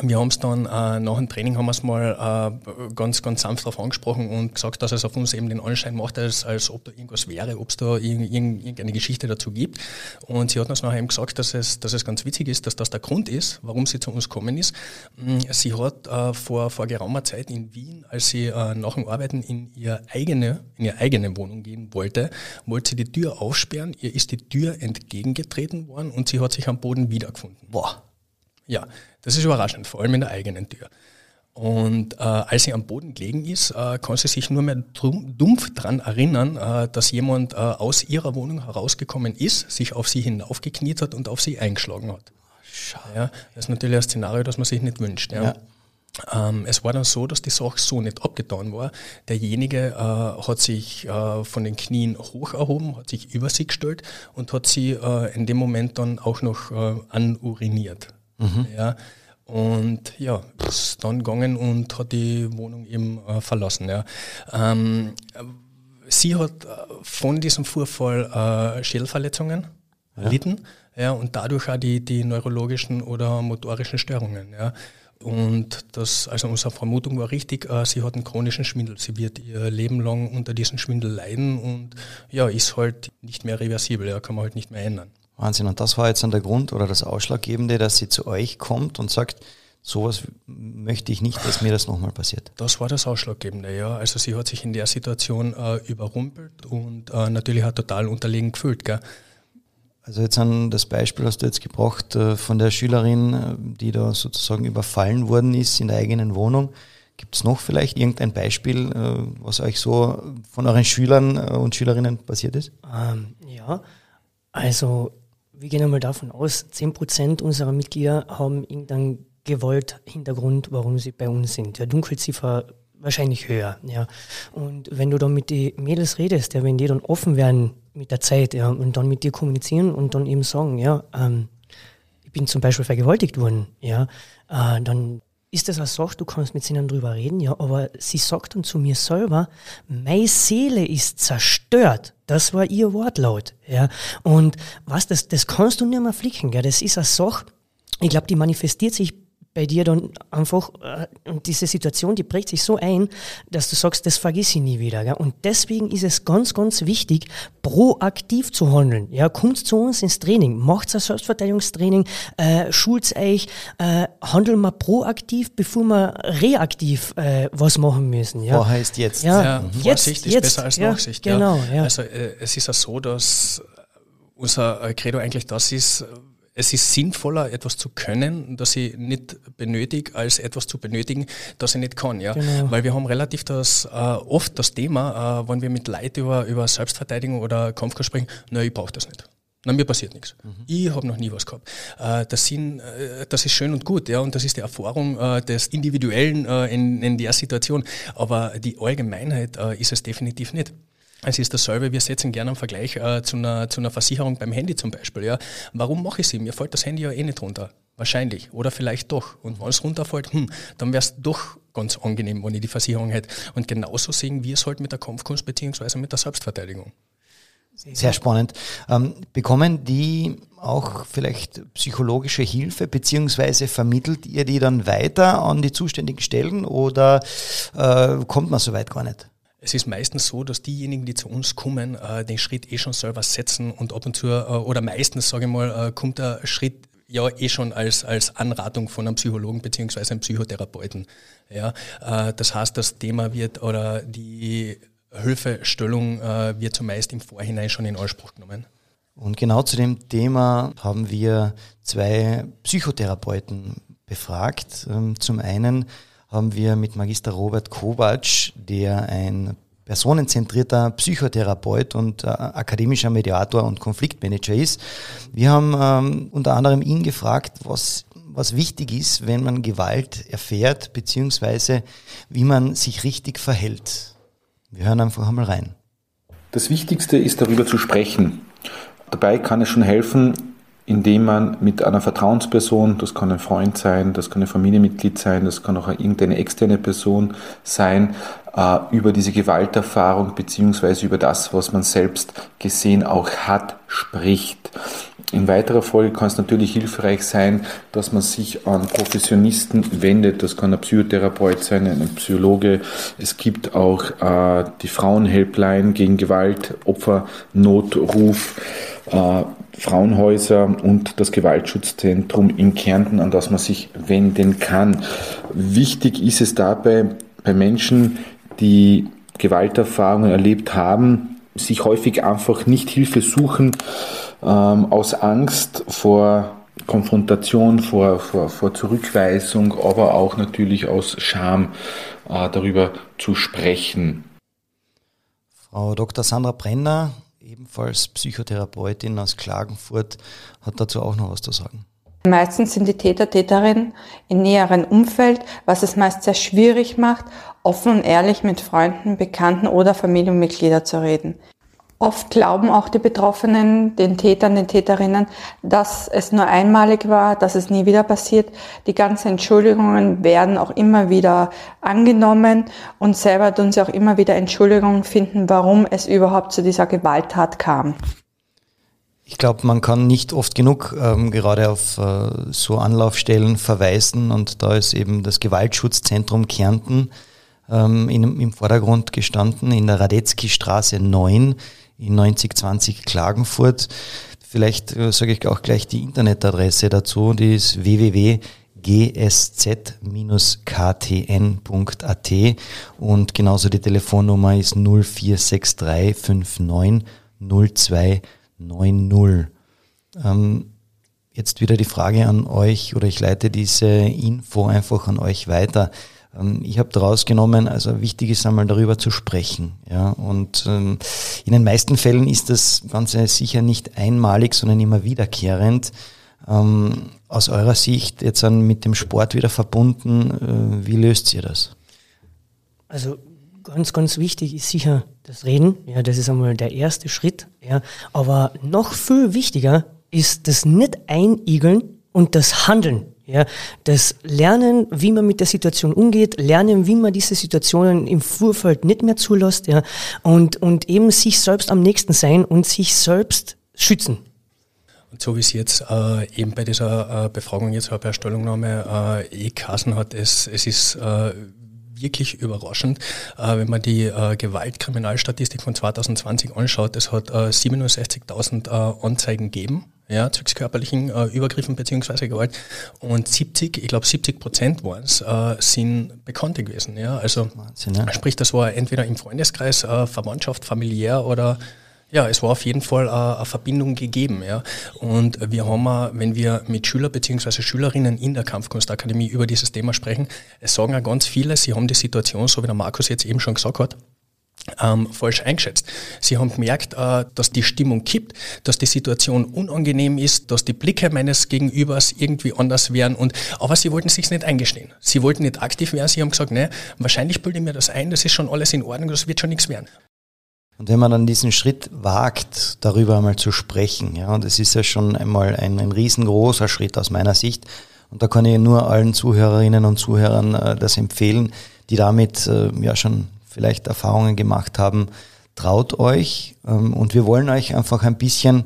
wir haben es dann äh, nach dem Training haben wir es mal äh, ganz, ganz sanft darauf angesprochen und gesagt, dass es auf uns eben den Anschein macht, als, als ob da irgendwas wäre, ob es da irg irgendeine Geschichte dazu gibt. Und sie hat uns nachher eben gesagt, dass es, dass es ganz witzig ist, dass das der Grund ist, warum sie zu uns gekommen ist. Mm, sie hat äh, vor, vor geraumer Zeit in Wien, als sie äh, nach dem Arbeiten in, ihr eigene, in ihre eigene Wohnung gehen wollte, wollte sie die Tür aufsperren, ihr ist die Tür entgegengetreten worden und sie hat sich am Boden wiedergefunden. Boah. Ja, das ist überraschend, vor allem in der eigenen Tür. Und äh, als sie am Boden gelegen ist, äh, kann sie sich nur mehr dumpf daran erinnern, äh, dass jemand äh, aus ihrer Wohnung herausgekommen ist, sich auf sie hinaufgekniet hat und auf sie eingeschlagen hat. Schade. Ja, das ist natürlich ein Szenario, das man sich nicht wünscht. Ja. ja. Ähm, es war dann so, dass die Sache so nicht abgetan war. Derjenige äh, hat sich äh, von den Knien hoch erhoben, hat sich über sie gestellt und hat sie in dem Moment dann auch noch anuriniert. Mhm. Ja. Und ja, ist dann gegangen und hat die Wohnung eben äh, verlassen. Ja. Ähm, sie hat äh, von diesem Vorfall äh, Schädelverletzungen ja. erlitten ja, und dadurch auch die, die neurologischen oder motorischen Störungen. Ja. Und das, also unsere Vermutung war richtig, äh, sie hat einen chronischen Schwindel. Sie wird ihr Leben lang unter diesem Schwindel leiden und ja, ist halt nicht mehr reversibel, ja, kann man halt nicht mehr ändern. Wahnsinn. Und das war jetzt dann der Grund oder das Ausschlaggebende, dass sie zu euch kommt und sagt, sowas möchte ich nicht, dass mir das nochmal passiert. Das war das Ausschlaggebende, ja. Also sie hat sich in der Situation äh, überrumpelt und äh, natürlich hat total unterlegen gefühlt. Gell? Also jetzt an das Beispiel hast du jetzt gebracht äh, von der Schülerin, äh, die da sozusagen überfallen worden ist in der eigenen Wohnung. Gibt es noch vielleicht irgendein Beispiel, äh, was euch so von euren Schülern und Schülerinnen passiert ist? Ähm, ja, also wir gehen einmal davon aus, 10% unserer Mitglieder haben irgendeinen gewollt Hintergrund, warum sie bei uns sind. Ja, Dunkelziffer wahrscheinlich höher, ja. Und wenn du dann mit den Mädels redest, ja, wenn die dann offen werden mit der Zeit, ja, und dann mit dir kommunizieren und dann eben sagen, ja, ähm, ich bin zum Beispiel vergewaltigt worden, ja, äh, dann ist das eine Sache, du kannst mit ihnen drüber reden, ja, aber sie sagt dann zu mir selber, meine Seele ist zerstört. Das war ihr Wortlaut, ja. Und was, das, das kannst du nicht mehr flicken, ja. Das ist eine Sache, ich glaube, die manifestiert sich bei dir dann einfach, äh, und diese Situation, die prägt sich so ein, dass du sagst, das vergiss ich nie wieder. Gell? Und deswegen ist es ganz, ganz wichtig, proaktiv zu handeln. Ja, kommt zu uns ins Training, macht ein Selbstverteidigungstraining, äh, schult euch, äh, handeln wir proaktiv, bevor wir reaktiv äh, was machen müssen. Ja? heißt jetzt. Ja, ja jetzt, Vorsicht ist jetzt, besser als ja, Nachsicht. Genau, ja. Also äh, es ist ja so, dass unser Credo eigentlich das ist, es ist sinnvoller, etwas zu können, das ich nicht benötige, als etwas zu benötigen, das ich nicht kann. Ja? Genau. Weil wir haben relativ das, äh, oft das Thema, äh, wenn wir mit Leuten über, über Selbstverteidigung oder Kampfkunst sprechen, nein, ich brauche das nicht. Na, mir passiert nichts. Mhm. Ich habe noch nie was gehabt. Äh, das, sind, äh, das ist schön und gut, ja, und das ist die Erfahrung äh, des Individuellen in, in der Situation. Aber die Allgemeinheit ist es definitiv nicht. Es ist dasselbe, wir setzen gerne einen Vergleich äh, zu, einer, zu einer Versicherung beim Handy zum Beispiel. Ja. Warum mache ich sie? Mir fällt das Handy ja eh nicht runter. Wahrscheinlich. Oder vielleicht doch. Und wenn es runterfällt, hm, dann wäre es doch ganz angenehm, wenn ich die Versicherung hätte. Und genauso sehen wir es halt mit der Kampfkunst beziehungsweise mit der Selbstverteidigung. Sehr spannend. Ähm, bekommen die auch vielleicht psychologische Hilfe, beziehungsweise vermittelt ihr die dann weiter an die zuständigen Stellen oder äh, kommt man so weit gar nicht? Es ist meistens so, dass diejenigen, die zu uns kommen, äh, den Schritt eh schon selber setzen und ab und zu, äh, oder meistens, sage ich mal, äh, kommt der Schritt ja eh schon als, als Anratung von einem Psychologen beziehungsweise einem Psychotherapeuten. Ja, das heißt, das Thema wird oder die Hilfestellung wird zumeist im Vorhinein schon in Anspruch genommen. Und genau zu dem Thema haben wir zwei Psychotherapeuten befragt. Ähm, zum einen haben wir mit Magister Robert Kovac, der ein personenzentrierter Psychotherapeut und äh, akademischer Mediator und Konfliktmanager ist. Wir haben ähm, unter anderem ihn gefragt, was, was wichtig ist, wenn man Gewalt erfährt, beziehungsweise wie man sich richtig verhält. Wir hören einfach einmal rein. Das Wichtigste ist darüber zu sprechen. Dabei kann es schon helfen, indem man mit einer Vertrauensperson, das kann ein Freund sein, das kann ein Familienmitglied sein, das kann auch irgendeine externe Person sein, äh, über diese Gewalterfahrung beziehungsweise über das, was man selbst gesehen auch hat, spricht. In weiterer Folge kann es natürlich hilfreich sein, dass man sich an Professionisten wendet. Das kann ein Psychotherapeut sein, ein Psychologe. Es gibt auch äh, die Frauenhelpline gegen Gewalt, Opfernotruf, äh, Frauenhäuser und das Gewaltschutzzentrum in Kärnten, an das man sich wenden kann. Wichtig ist es dabei, bei Menschen, die Gewalterfahrungen erlebt haben, sich häufig einfach nicht Hilfe suchen ähm, aus Angst vor Konfrontation, vor, vor, vor Zurückweisung, aber auch natürlich aus Scham äh, darüber zu sprechen. Frau Dr. Sandra Brenner, ebenfalls Psychotherapeutin aus Klagenfurt, hat dazu auch noch was zu sagen. Meistens sind die Täter, Täterinnen im näheren Umfeld, was es meist sehr schwierig macht, offen und ehrlich mit Freunden, Bekannten oder Familienmitgliedern zu reden. Oft glauben auch die Betroffenen, den Tätern, den Täterinnen, dass es nur einmalig war, dass es nie wieder passiert. Die ganzen Entschuldigungen werden auch immer wieder angenommen und selber tun sie auch immer wieder Entschuldigungen finden, warum es überhaupt zu dieser Gewalttat kam. Ich glaube, man kann nicht oft genug ähm, gerade auf äh, so Anlaufstellen verweisen und da ist eben das Gewaltschutzzentrum Kärnten ähm, in, im Vordergrund gestanden in der Radetzky-Straße 9 in 9020 Klagenfurt. Vielleicht äh, sage ich auch gleich die Internetadresse dazu, die ist www.gsz-ktn.at und genauso die Telefonnummer ist 0463 59 0290. Ähm, jetzt wieder die Frage an euch oder ich leite diese Info einfach an euch weiter. Ähm, ich habe daraus genommen, also wichtig ist einmal darüber zu sprechen. Ja, und ähm, in den meisten Fällen ist das Ganze sicher nicht einmalig, sondern immer wiederkehrend. Ähm, aus eurer Sicht jetzt dann mit dem Sport wieder verbunden, äh, wie löst ihr das? Also ganz, ganz wichtig ist sicher das Reden. Ja, das ist einmal der erste Schritt. Ja, aber noch viel wichtiger ist das nicht einigeln und das Handeln. Ja, das Lernen, wie man mit der Situation umgeht, lernen, wie man diese Situationen im Vorfeld nicht mehr zulässt, ja, und, und eben sich selbst am nächsten sein und sich selbst schützen. Und so wie es jetzt äh, eben bei dieser äh, Befragung jetzt bei der Stellungnahme äh, eh Kassen hat, es, es ist äh, wirklich überraschend, äh, wenn man die äh, Gewaltkriminalstatistik von 2020 anschaut. Es hat äh, 67.000 äh, Anzeigen gegeben, ja, zwecks körperlichen äh, Übergriffen bzw. Gewalt und 70, ich glaube 70 Prozent waren es, äh, sind Bekannte gewesen. Ja, also Wahnsinn, ja. sprich, das war entweder im Freundeskreis, äh, Verwandtschaft, familiär oder ja, es war auf jeden Fall eine, eine Verbindung gegeben. Ja. Und wir haben, wenn wir mit Schüler bzw. Schülerinnen in der Kampfkunstakademie über dieses Thema sprechen, es sagen auch ganz viele, sie haben die Situation, so wie der Markus jetzt eben schon gesagt hat, ähm, falsch eingeschätzt. Sie haben gemerkt, äh, dass die Stimmung kippt, dass die Situation unangenehm ist, dass die Blicke meines Gegenübers irgendwie anders wären. Und, aber sie wollten sich nicht eingestehen. Sie wollten nicht aktiv werden. Sie haben gesagt, ne, wahrscheinlich bilde ich mir das ein, das ist schon alles in Ordnung, das wird schon nichts werden. Und wenn man dann diesen Schritt wagt, darüber einmal zu sprechen, ja, und es ist ja schon einmal ein, ein riesengroßer Schritt aus meiner Sicht, und da kann ich nur allen Zuhörerinnen und Zuhörern äh, das empfehlen, die damit äh, ja schon vielleicht Erfahrungen gemacht haben, traut euch ähm, und wir wollen euch einfach ein bisschen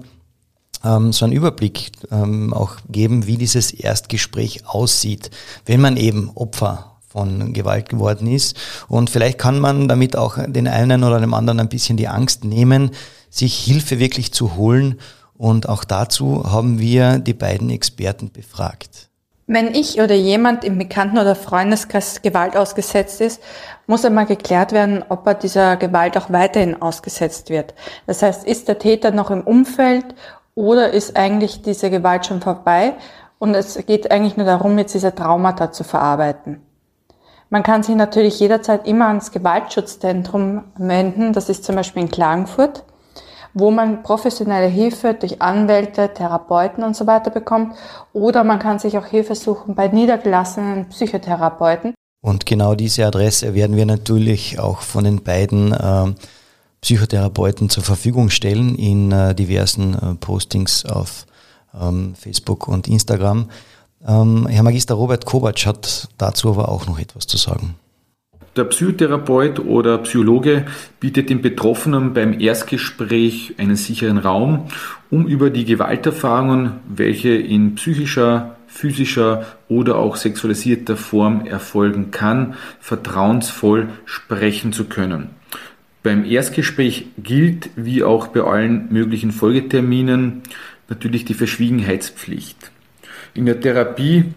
ähm, so einen Überblick ähm, auch geben, wie dieses Erstgespräch aussieht, wenn man eben Opfer von Gewalt geworden ist. Und vielleicht kann man damit auch den einen oder dem anderen ein bisschen die Angst nehmen, sich Hilfe wirklich zu holen Und auch dazu haben wir die beiden Experten befragt. Wenn ich oder jemand im Bekannten- oder Freundeskreis Gewalt ausgesetzt ist, muss einmal geklärt werden, ob er dieser Gewalt auch weiterhin ausgesetzt wird. Das heißt, ist der Täter noch im Umfeld oder ist eigentlich diese Gewalt schon vorbei und es geht eigentlich nur darum, jetzt diese Traumata zu verarbeiten. Man kann sich natürlich jederzeit immer ans Gewaltschutzzentrum wenden, das ist zum Beispiel in Klagenfurt, wo man professionelle Hilfe durch Anwälte, Therapeuten und so weiter bekommt oder man kann sich auch Hilfe suchen bei niedergelassenen Psychotherapeuten. Und genau diese Adresse werden wir natürlich auch von den beiden äh, Psychotherapeuten zur Verfügung stellen in äh, diversen äh, Postings auf ähm, Facebook und Instagram. Ähm, Herr Magister Robert Kovac hat dazu aber auch noch etwas zu sagen. Der Psychotherapeut oder Psychologe bietet den Betroffenen beim Erstgespräch einen sicheren Raum, um über die Gewalterfahrungen, welche in psychischer, physischer oder auch sexualisierter Form erfolgen kann, vertrauensvoll sprechen zu können. Beim Erstgespräch gilt, wie auch bei allen möglichen Folgeterminen, natürlich die Verschwiegenheitspflicht. In der Therapie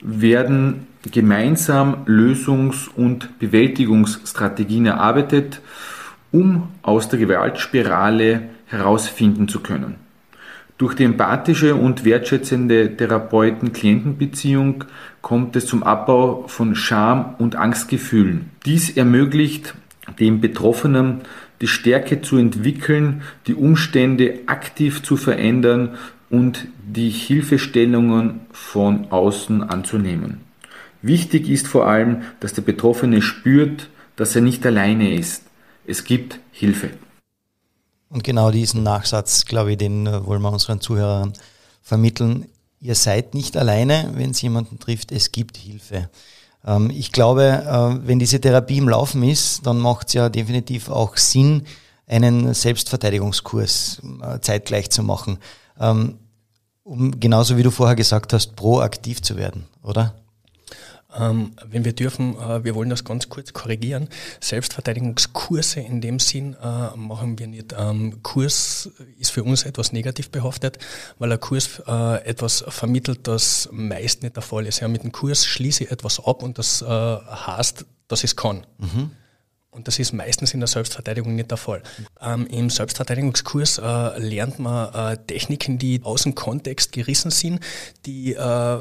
werden gemeinsam Lösungs- und Bewältigungsstrategien erarbeitet, um aus der Gewaltspirale herausfinden zu können. Durch die empathische und wertschätzende Therapeuten-Klientenbeziehung kommt es zum Abbau von Scham- und Angstgefühlen. Dies ermöglicht dem Betroffenen die Stärke zu entwickeln, die Umstände aktiv zu verändern und die Hilfestellungen von außen anzunehmen. Wichtig ist vor allem, dass der Betroffene spürt, dass er nicht alleine ist. Es gibt Hilfe. Und genau diesen Nachsatz, glaube ich, den äh, wollen wir unseren Zuhörern vermitteln. Ihr seid nicht alleine, wenn es jemanden trifft, es gibt Hilfe. Ähm, ich glaube, äh, wenn diese Therapie im Laufen ist, dann macht es ja definitiv auch Sinn, einen Selbstverteidigungskurs äh, zeitgleich zu machen, um genauso wie du vorher gesagt hast, proaktiv zu werden, oder? Ähm, wenn wir dürfen, äh, wir wollen das ganz kurz korrigieren. Selbstverteidigungskurse in dem Sinn äh, machen wir nicht. Ähm, Kurs ist für uns etwas negativ behaftet, weil ein Kurs äh, etwas vermittelt, das meist nicht der Fall ist. Ja, mit dem Kurs schließe ich etwas ab und das äh, heißt, dass ich es kann. Mhm. Und das ist meistens in der Selbstverteidigung nicht der Fall. Ähm, Im Selbstverteidigungskurs äh, lernt man äh, Techniken, die aus dem Kontext gerissen sind, die äh,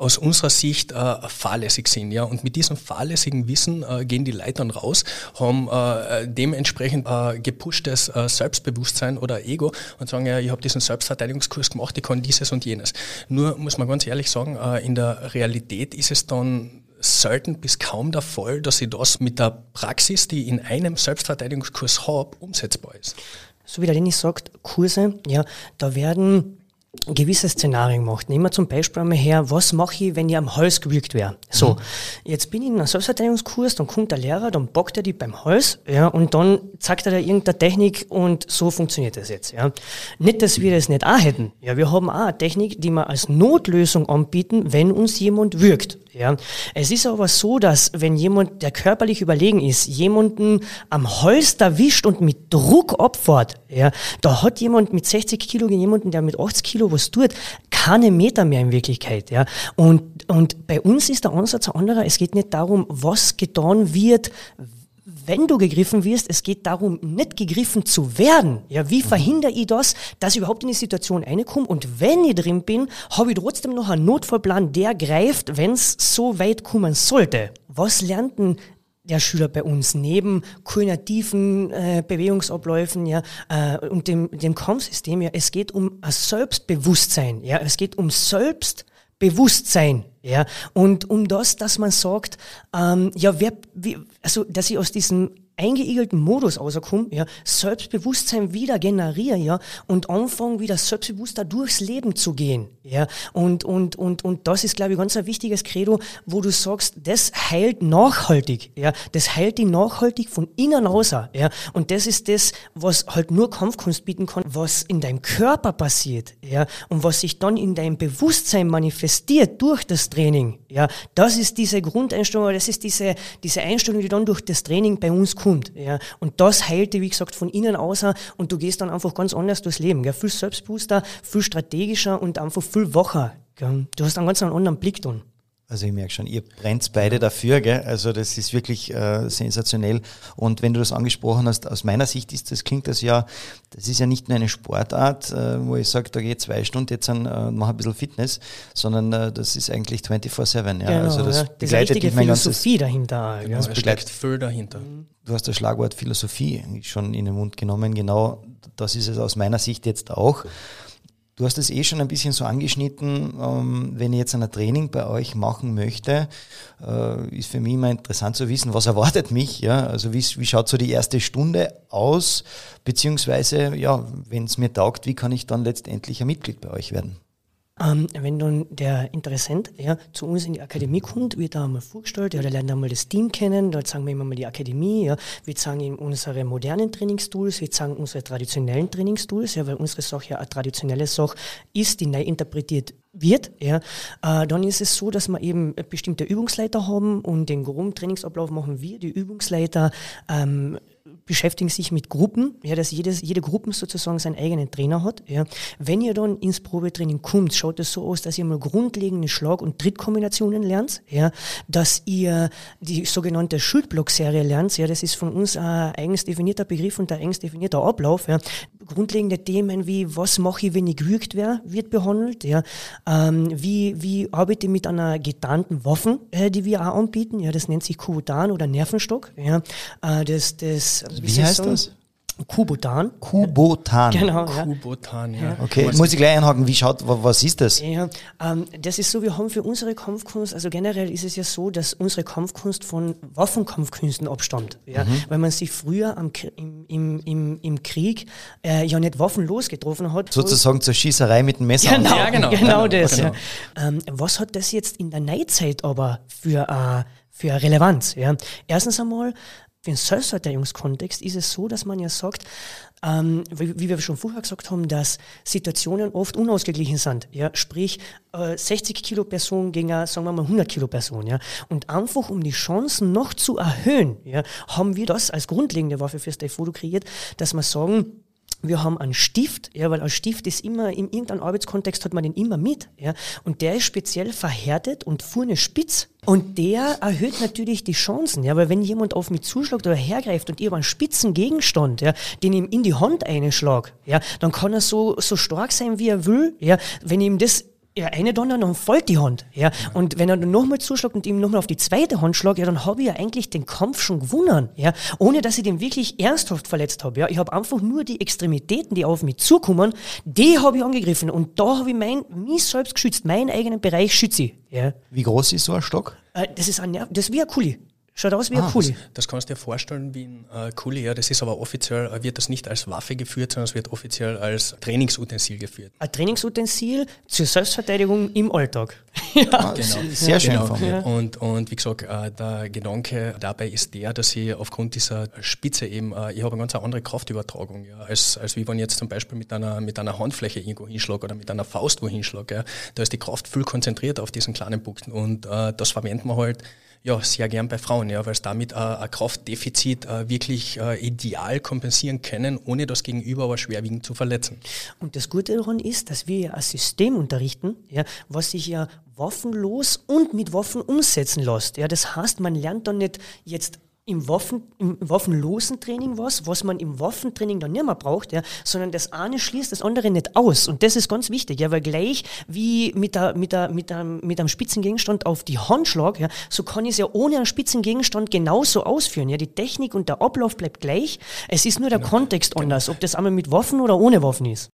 aus unserer Sicht äh, fahrlässig sind. Ja? Und mit diesem fahrlässigen Wissen äh, gehen die Leute dann raus, haben äh, dementsprechend äh, gepushtes äh, Selbstbewusstsein oder Ego und sagen, ja, ich habe diesen Selbstverteidigungskurs gemacht, ich kann dieses und jenes. Nur muss man ganz ehrlich sagen, äh, in der Realität ist es dann selten bis kaum der Fall, dass ich das mit der Praxis, die ich in einem Selbstverteidigungskurs habe, umsetzbar ist. So wie der Dennis sagt, Kurse, ja, da werden gewisse Szenarien gemacht. Nehmen wir zum Beispiel einmal her, was mache ich, wenn ich am Hals gewürgt wäre? So, mhm. jetzt bin ich in einem Selbstverteidigungskurs, dann kommt der Lehrer, dann bockt er die beim Hals, ja, und dann zeigt er da irgendeine Technik und so funktioniert das jetzt, ja. Nicht, dass wir das nicht auch hätten. Ja, wir haben auch eine Technik, die wir als Notlösung anbieten, wenn uns jemand würgt. Ja. Es ist aber so, dass wenn jemand, der körperlich überlegen ist, jemanden am Hals erwischt und mit Druck opfert, ja, da hat jemand mit 60 Kilo jemanden, der mit 80 Kilo was tut, keine Meter mehr in Wirklichkeit. Ja. Und, und bei uns ist der Ansatz ein anderer. Es geht nicht darum, was getan wird, wenn du gegriffen wirst, es geht darum, nicht gegriffen zu werden. Ja, wie verhindere ich das, dass ich überhaupt in die Situation reinkomme? Und wenn ich drin bin, habe ich trotzdem noch einen Notfallplan, der greift, wenn es so weit kommen sollte. Was lernt denn der Schüler bei uns neben koordinativen äh, Bewegungsabläufen ja, äh, und dem, dem Kampfsystem, ja, es geht um ein Selbstbewusstsein, ja, es geht um Selbstbewusstsein, ja, und um das, dass man sagt, ähm, ja, wer, wie, also, dass ich aus diesem eingeigelten Modus rauskomme, ja, Selbstbewusstsein wieder generieren, ja, und anfangen wieder selbstbewusster durchs Leben zu gehen, ja, und, und, und, und das ist, glaube ich, ganz ein wichtiges Credo, wo du sagst, das heilt nachhaltig, ja, das heilt die nachhaltig von innen außer, ja, und das ist das, was halt nur Kampfkunst bieten kann, was in deinem Körper passiert, ja, und was sich dann in deinem Bewusstsein manifestiert durch das Training, Ja, das ist diese Grundeinstellung, das ist diese, diese Einstellung, die dann durch das Training bei uns kommt. Ja, und das heilt dich, wie gesagt, von innen außer und du gehst dann einfach ganz anders durchs Leben. Ja, viel selbstbewusster, viel strategischer und einfach viel wacher. Ja. Du hast einen ganz anderen Blick dann. Also ich merke schon, ihr brennt beide dafür, gell? Also das ist wirklich äh, sensationell. Und wenn du das angesprochen hast, aus meiner Sicht ist das, klingt das ja, das ist ja nicht nur eine Sportart, äh, wo ich sage, da geht zwei Stunden jetzt an, äh, mach ein bisschen Fitness, sondern äh, das ist eigentlich 24-7. Ja? Genau, also das ja. Begleitet die Philosophie dahinter. Genau, das begleitet viel dahinter. Du hast das Schlagwort Philosophie schon in den Mund genommen. Genau, das ist es aus meiner Sicht jetzt auch. Du hast es eh schon ein bisschen so angeschnitten, ähm, wenn ich jetzt ein Training bei euch machen möchte, äh, ist für mich immer interessant zu wissen, was erwartet mich, ja, also wie, wie schaut so die erste Stunde aus, beziehungsweise, ja, wenn es mir taugt, wie kann ich dann letztendlich ein Mitglied bei euch werden? Ähm, wenn dann der Interessent ja, zu uns in die Akademie kommt, wird er einmal vorgestellt, ja, der lernt einmal das Team kennen, dort zeigen wir ihm einmal die Akademie, ja, wir zeigen ihm unsere modernen Trainingstools, wir zeigen unsere traditionellen Trainingstools, ja, weil unsere Sache ja eine traditionelle Sache ist, die neu interpretiert wird, ja, äh, dann ist es so, dass wir eben bestimmte Übungsleiter haben und den groben Trainingsablauf machen wir. Die Übungsleiter ähm, beschäftigen sich mit Gruppen, ja, dass jedes, jede Gruppe sozusagen seinen eigenen Trainer hat. Ja. Wenn ihr dann ins Probetraining kommt, schaut es so aus, dass ihr mal grundlegende Schlag- und Trittkombinationen lernt, ja, dass ihr die sogenannte Schildblock-Serie lernt. Ja, das ist von uns ein eigens definierter Begriff und ein eigens definierter Ablauf. Ja. Grundlegende Themen wie, was mache ich, wenn ich gewürgt werde, wird behandelt. Ja. Ähm, wie, wie arbeite ich mit einer getarnten Waffe, äh, die wir auch anbieten. Ja, das nennt sich Kubotan oder Nervenstock. Ja. Äh, das, das, wie, wie heißt das? Kubotan. Kubotan. Genau. Ja. Kubotan, ja. Okay, was muss ich gleich einhaken, wie schaut, was ist das? Ja, ähm, das ist so, wir haben für unsere Kampfkunst, also generell ist es ja so, dass unsere Kampfkunst von Waffenkampfkünsten abstammt. Ja? Mhm. Weil man sich früher am, im, im, im, im Krieg äh, ja nicht waffenlos getroffen hat. Sozusagen zur Schießerei mit dem Messer. Genau, ja, genau, genau, genau das. Genau. Ja. Ähm, was hat das jetzt in der Neuzeit aber für, äh, für Relevanz? Ja? Erstens einmal, den Selbstverteidigungskontext ist es so, dass man ja sagt, ähm, wie, wie, wir schon vorher gesagt haben, dass Situationen oft unausgeglichen sind. Ja? Sprich, äh, 60 Kilo Person gegen, sagen wir mal, 100 Kilo Person. Ja? Und einfach um die Chancen noch zu erhöhen, ja, haben wir das als grundlegende Waffe fürs Taifodo kreiert, dass wir sagen, wir haben einen Stift, ja, weil ein Stift ist immer, in irgendeinem Arbeitskontext hat man den immer mit, ja, und der ist speziell verhärtet und vorne spitz. Und der erhöht natürlich die Chancen, ja, weil wenn jemand auf mich zuschlägt oder hergreift und ich habe einen spitzen Gegenstand, ja, den ihm in die Hand einschlag, ja, dann kann er so, so stark sein, wie er will, ja, wenn ihm das ja, eine Donner, dann folgt die Hand. Ja. Und wenn er dann nochmal zuschlägt und ihm nochmal auf die zweite Hand schlägt, ja, dann habe ich ja eigentlich den Kampf schon gewonnen. Ja. Ohne dass ich den wirklich ernsthaft verletzt habe. Ja. Ich habe einfach nur die Extremitäten, die auf mich zukommen, die habe ich angegriffen. Und da habe ich mein, mich selbst geschützt, meinen eigenen Bereich schütze ich. Ja. Wie groß ist so ein Stock? Äh, das ist ein das ist wie ein Kuli. Schaut aus wie ah, ein Kuli. Das, das, kannst du dir vorstellen wie ein äh, Kuli, ja. Das ist aber offiziell, äh, wird das nicht als Waffe geführt, sondern es wird offiziell als Trainingsutensil geführt. Ein Trainingsutensil zur Selbstverteidigung im Alltag. ja, ah, genau. Sehr schön genau. Ja. Und, und wie gesagt, äh, der Gedanke dabei ist der, dass ich aufgrund dieser Spitze eben, äh, ich habe eine ganz andere Kraftübertragung, ja, als, als wie wenn ich jetzt zum Beispiel mit einer, mit einer Handfläche irgendwo hinschlage oder mit einer Faust wo hinschlage. Ja. Da ist die Kraft viel konzentriert auf diesen kleinen Punkten und äh, das verwendet man halt ja, sehr gern bei Frauen, ja, weil es damit äh, ein Kraftdefizit äh, wirklich äh, ideal kompensieren können, ohne das Gegenüber aber schwerwiegend zu verletzen. Und das Gute daran ist, dass wir ja ein System unterrichten, ja, was sich ja waffenlos und mit Waffen umsetzen lässt. Ja, das heißt, man lernt dann nicht jetzt im, Waffen, im waffenlosen Training was, was man im Waffentraining dann nicht mehr braucht, ja, sondern das eine schließt das andere nicht aus. Und das ist ganz wichtig, ja, weil gleich wie mit, der, mit, der, mit, der, mit einem Spitzengegenstand auf die Hand schlag, ja, so kann ich es ja ohne einen Spitzengegenstand genauso ausführen. Ja. Die Technik und der Ablauf bleibt gleich. Es ist nur der genau. Kontext genau. anders, ob das einmal mit Waffen oder ohne Waffen ist.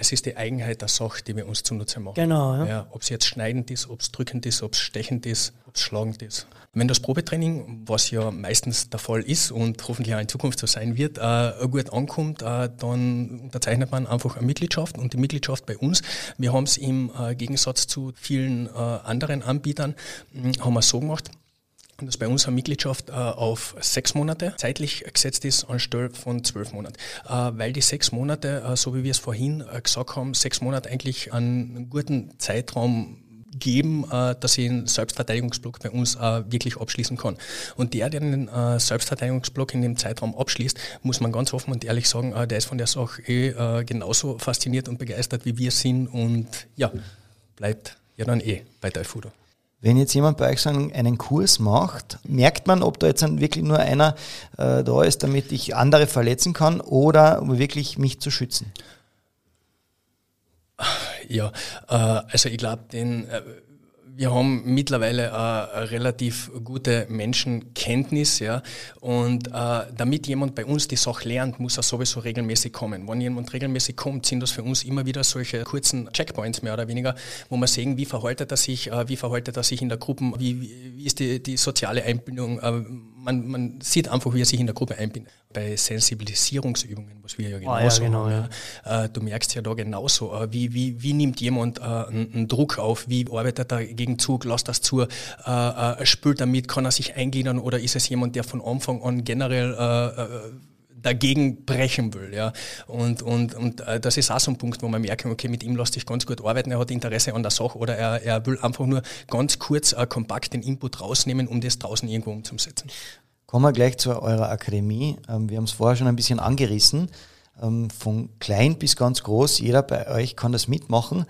Es ist die Eigenheit der Sache, die wir uns zunutze machen. Genau. Ja. Ja, ob es jetzt schneidend ist, ob es drückend ist, ob es stechend ist, ob es schlagend ist. Wenn das Probetraining, was ja meistens der Fall ist und hoffentlich auch in Zukunft so sein wird, äh, gut ankommt, äh, dann unterzeichnet man einfach eine Mitgliedschaft und die Mitgliedschaft bei uns. Wir haben es im äh, Gegensatz zu vielen anderen Anbietern, hm, haben wir so gemacht, dass bei uns eine Mitgliedschaft äh, auf sechs Monate zeitlich gesetzt ist anstelle von zwölf Monaten. Äh, weil die sechs Monate, äh, so wie wir es vorhin gesagt haben, sechs Monate eigentlich einen guten Zeitraum geben, äh, dass ich einen Selbstverteidigungsblock bei uns äh, wirklich abschließen kann. Und der, der den äh, Selbstverteidigungsblock in dem Zeitraum abschließt, muss man ganz offen und ehrlich sagen, der ist von der Sache eh genauso fasziniert und begeistert, wie wir sind und ja, bleibt ja dann eh bei Taifudo. Wenn jetzt jemand bei euch so einen, einen, Kurs macht, merkt man, ob da jetzt wirklich nur einer äh, da ist, damit ich andere verletzen kann oder um wirklich mich zu schützen? Ja, äh, also ich glaube, den äh, wir haben mittlerweile eine relativ gute Menschenkenntnis, ja. Und äh, damit jemand bei uns die Sache lernt, muss er sowieso regelmäßig kommen. Wenn jemand regelmäßig kommt, sind das für uns immer wieder solche kurzen Checkpoints mehr oder weniger, wo wir sehen, wie verhaltet er sich, äh, wie verhaltet er sich in der Gruppe, wie, wie ist die, die soziale Einbindung. Äh, man, man sieht einfach, wie er sich in der Gruppe einbindet. Bei Sensibilisierungsübungen, was wir ja genauso ah, ja, genau, haben. Ja. Äh, du merkst ja da genauso, äh, wie, wie, wie nimmt jemand äh, einen, Druck auf, wie arbeitet er gegen Zug, lasst das zu, äh, spült damit, kann er sich eingliedern oder ist es jemand, der von Anfang an generell dagegen brechen will. Ja. Und, und, und äh, das ist auch so ein Punkt, wo man merkt, okay, mit ihm lässt sich ganz gut arbeiten, er hat Interesse an der Sache oder er, er will einfach nur ganz kurz äh, kompakt den Input rausnehmen, um das draußen irgendwo umzusetzen. Kommen wir gleich zu eurer Akademie. Ähm, wir haben es vorher schon ein bisschen angerissen. Ähm, von klein bis ganz groß, jeder bei euch kann das mitmachen.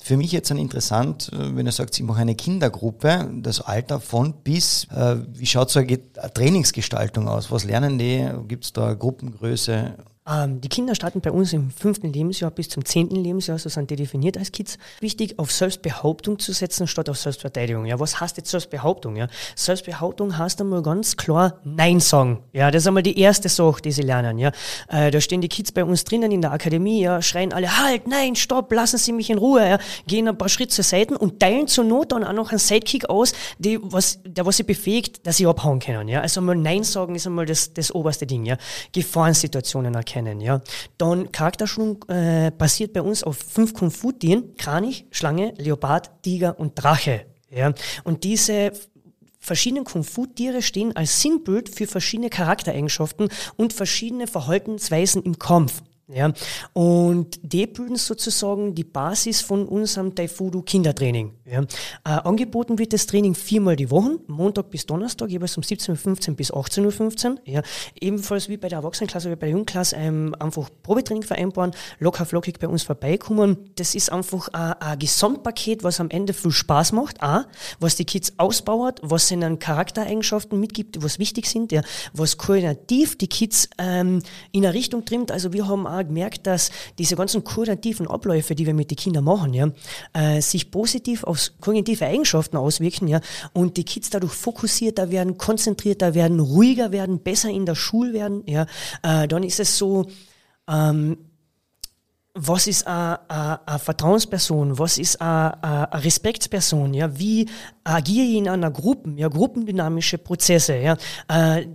Für mich jetzt dann interessant, äh, wenn ihr sagt, ich mache eine Kindergruppe, das Alter von bis, äh, wie schaut so eine Trainingsgestaltung aus? Was lernen die? Gibt es da Gruppengröße? Ähm, die Kinder starten bei uns im fünften Lebensjahr bis zum zehnten Lebensjahr, so sind die definiert als Kids. Wichtig, auf Selbstbehauptung zu setzen, statt auf Selbstverteidigung. Ja, was heißt jetzt Selbstbehauptung? Ja, Selbstbehauptung heißt einmal ganz klar Nein sagen. Ja, das ist einmal die erste Sache, die sie lernen. Ja, äh, da stehen die Kids bei uns drinnen in der Akademie, ja, schreien alle Halt, nein, stopp, lassen Sie mich in Ruhe. Ja, gehen ein paar Schritte zur Seite und teilen zur Not dann auch noch einen Sidekick aus, die, was, der was sie befähigt, dass sie abhauen können. Ja, also einmal Nein sagen ist einmal das, das oberste Ding. Ja, Gefahrensituationen erkennen kennen. Ja. Dann Charakterschulung äh, basiert bei uns auf fünf Kung-Fu-Tieren, Kranich, Schlange, Leopard, Tiger und Drache. Ja. Und diese verschiedenen Kung-Fu-Tiere stehen als Sinnbild für verschiedene Charaktereigenschaften und verschiedene Verhaltensweisen im Kampf. Ja, und die bilden sozusagen die Basis von unserem Taifudu Kindertraining. Ja. Äh, angeboten wird das Training viermal die Woche, Montag bis Donnerstag, jeweils um 17.15 Uhr bis 18.15 Uhr. Ja. Ebenfalls wie bei der Erwachsenenklasse oder bei der Jungklasse ähm, einfach Probetraining vereinbaren, locker flockig bei uns vorbeikommen. Das ist einfach ein Gesamtpaket, was am Ende viel Spaß macht, auch, was die Kids ausbaut, was ihnen Charaktereigenschaften mitgibt, was wichtig sind, ja, was koordinativ die Kids ähm, in eine Richtung trimmt. Also wir haben auch auch gemerkt, dass diese ganzen kognitiven Abläufe, die wir mit den Kindern machen, ja, äh, sich positiv auf kognitive Eigenschaften auswirken, ja, und die Kids dadurch fokussierter werden, konzentrierter werden, ruhiger werden, besser in der Schule werden, ja, äh, dann ist es so, ähm, was ist eine, Vertrauensperson, was ist eine, Respektsperson, ja, wie agiere ich in einer Gruppe, ja, gruppendynamische Prozesse, ja, äh,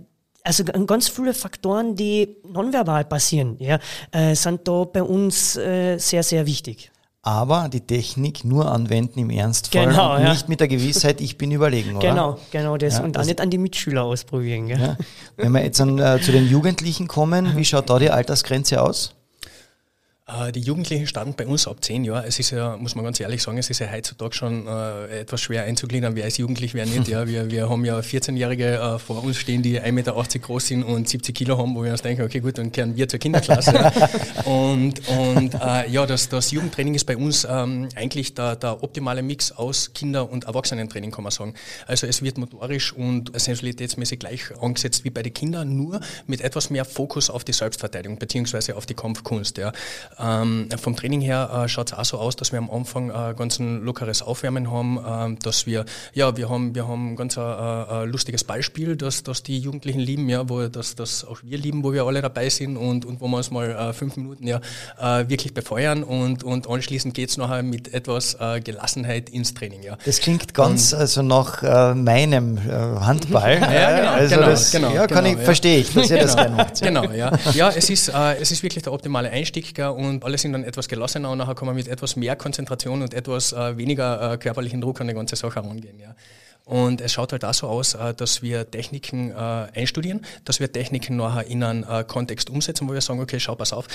also ganz viele Faktoren, die nonverbal passieren, ja, äh, sind da bei uns äh, sehr, sehr wichtig. Aber die Technik nur anwenden im Ernstfall genau, ja. nicht mit der Gewissheit, ich bin überlegen, oder? Genau, genau das. Ja, und auch nicht an die Mitschüler ausprobieren. Ja. Wenn wir jetzt an, äh, zu den Jugendlichen kommen, wie schaut da die Altersgrenze aus? Äh, die Jugendlichen starten bei uns ab zehn Jahren. Es ist ja, muss man ganz ehrlich sagen, es ist ja heutzutage schon äh, etwas schwer einzugliedern, wer ist jugendlich, wer nicht. Ja, wir, wir haben ja 14-Jährige äh, vor uns stehen, die 1,80 Meter groß sind und 70 Kilo haben, wo wir uns denken, okay gut, dann kehren wir zur Kinderklasse. ja. Und, und äh, ja, das, das Jugendtraining ist bei uns ähm, eigentlich der, der optimale Mix aus Kinder- und Erwachsenentraining, kann man sagen. Also es wird motorisch und sensibilitätsmäßig gleich angesetzt wie bei den Kindern, nur mit etwas mehr Fokus auf die Selbstverteidigung beziehungsweise auf die Kampfkunst. Ja. Ähm, vom Training her äh, schaut es auch so aus, dass wir am Anfang äh, ganz ein lockeres Aufwärmen haben, äh, dass wir, ja, wir haben, wir haben ganz ein, äh, ein lustiges Beispiel, dass, dass die Jugendlichen lieben, ja, wo dass das auch wir lieben, wo wir alle dabei sind und, und wo wir uns mal äh, fünf Minuten ja äh, wirklich befeuern und, und anschließend geht es nachher mit etwas äh, Gelassenheit ins Training. Ja. Das klingt ganz und, also nach äh, meinem äh, Handball. ja, genau, also genau, das, genau, ja, kann genau, ich, verstehe ich, dass ihr das genau, gerne macht. Ja. Genau, ja. Ja, es ist, äh, es ist wirklich der optimale Einstieg gell, und alle sind dann etwas gelassener und nachher kann man mit etwas mehr Konzentration und etwas äh, weniger äh, körperlichen Druck an die ganze Sache herangehen. Ja. Und es schaut halt auch so aus, äh, dass wir Techniken äh, einstudieren, dass wir Techniken nachher in einen äh, Kontext umsetzen, wo wir sagen, okay, schau, pass auf,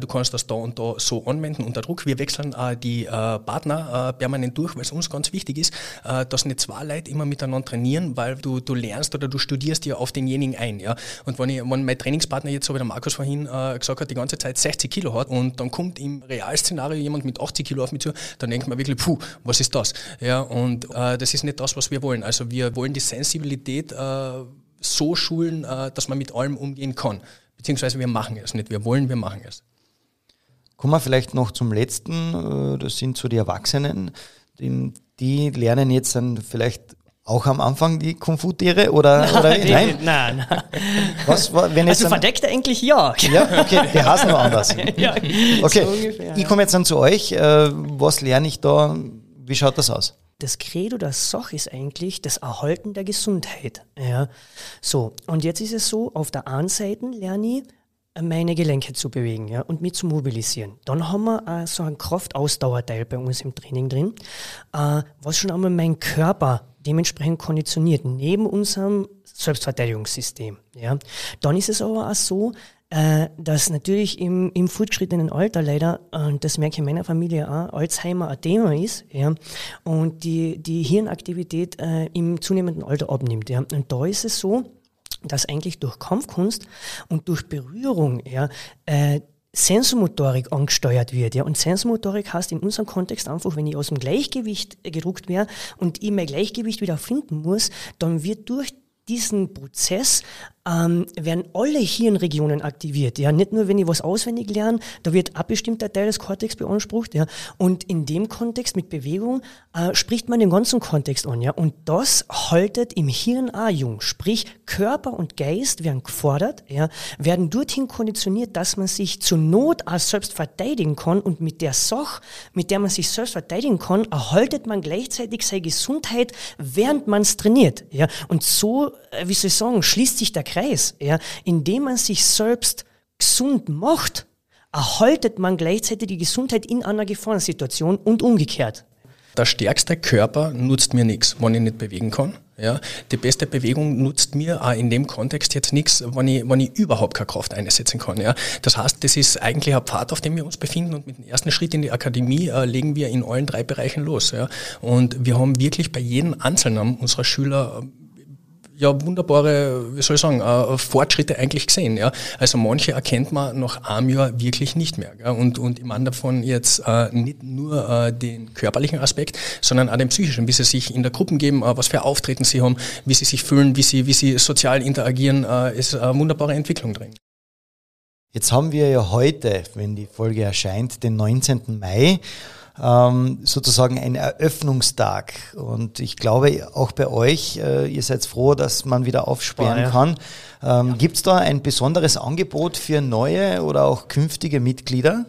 du kannst das da und da so anwenden unter Druck. Wir wechseln die Partner permanent durch, weil es uns ganz wichtig ist, dass nicht zwei Leute immer miteinander trainieren, weil du, du lernst oder du studierst dir auf denjenigen ein. Ja? Und wenn, ich, wenn mein Trainingspartner jetzt, so wie der Markus vorhin gesagt hat, die ganze Zeit 60 Kilo hat und dann kommt im Realszenario jemand mit 80 Kilo auf mich zu, dann denkt man wirklich, puh, was ist das? Ja, und das ist nicht das, was wir wollen wollen. Also wir wollen die Sensibilität äh, so schulen, äh, dass man mit allem umgehen kann. Beziehungsweise wir machen es nicht. Wir wollen, wir machen es. Kommen wir vielleicht noch zum letzten. Äh, das sind so die Erwachsenen. Die, die lernen jetzt dann vielleicht auch am Anfang die Kung-Fu-Tiere oder, nein, oder nein? Nein, nein. Was, wenn also verdeckt eigentlich ja. Ja, okay, die heißen nur anders. ja, okay, so ungefähr, ich komme jetzt dann zu euch. Äh, was lerne ich da? Wie schaut das aus? Das Credo der Sache ist eigentlich das Erhalten der Gesundheit. Ja. So, und jetzt ist es so, auf der einen Seite lerne ich, meine Gelenke zu bewegen ja, und mich zu mobilisieren. Dann haben wir äh, so einen Kraftausdauerteil bei uns im Training drin, äh, was schon einmal meinen Körper dementsprechend konditioniert, neben unserem Selbstverteidigungssystem. Ja. Dann ist es aber auch so, äh, dass natürlich im, im fortgeschrittenen Alter leider, und das merke ich in meiner Familie auch, Alzheimer ein Thema ist, ja, und die, die Hirnaktivität äh, im zunehmenden Alter abnimmt. Ja. Und da ist es so, dass eigentlich durch Kampfkunst und durch Berührung ja, äh, Sensomotorik angesteuert wird. Ja. Und Sensomotorik heißt in unserem Kontext einfach, wenn ich aus dem Gleichgewicht gedruckt wäre und ich mein Gleichgewicht wieder finden muss, dann wird durch diesen Prozess ähm, werden alle Hirnregionen aktiviert. Ja, nicht nur, wenn ich was auswendig lerne, da wird ein bestimmter Teil des Kortex beansprucht. Ja, und in dem Kontext mit Bewegung äh, spricht man den ganzen Kontext an. Ja, und das haltet im Hirn auch jung. Sprich, Körper und Geist werden gefordert, ja, werden dorthin konditioniert, dass man sich zur Not auch selbst verteidigen kann und mit der Sache, mit der man sich selbst verteidigen kann, erhaltet man gleichzeitig seine Gesundheit, während man es trainiert. Ja, und so, wie soll ich sagen, schließt sich der Kreis. Ja? Indem man sich selbst gesund macht, erhaltet man gleichzeitig die Gesundheit in einer Gefahrensituation und umgekehrt. Der stärkste Körper nutzt mir nichts, wenn ich nicht bewegen kann. Ja, die beste Bewegung nutzt mir auch in dem Kontext jetzt nichts, wenn ich, wenn ich überhaupt keine Kraft einsetzen kann. Ja. Das heißt, das ist eigentlich ein Pfad, auf dem wir uns befinden und mit dem ersten Schritt in die Akademie äh, legen wir in allen drei Bereichen los. Ja. Und wir haben wirklich bei jedem Einzelnen unserer Schüler äh, ja wunderbare, wie soll ich sagen, äh, Fortschritte eigentlich gesehen. Ja? Also manche erkennt man nach einem Jahr wirklich nicht mehr. Gell? Und, und ich meine davon jetzt äh, nicht nur äh, den körperlichen Aspekt, sondern auch den psychischen, wie sie sich in der Gruppe geben, äh, was für Auftreten sie haben, wie sie sich fühlen, wie sie, wie sie sozial interagieren, äh, ist eine wunderbare Entwicklung drin. Jetzt haben wir ja heute, wenn die Folge erscheint, den 19. Mai ähm, sozusagen ein Eröffnungstag. Und ich glaube, auch bei euch, äh, ihr seid froh, dass man wieder aufsperren ja. kann. Ähm, ja. Gibt es da ein besonderes Angebot für neue oder auch künftige Mitglieder?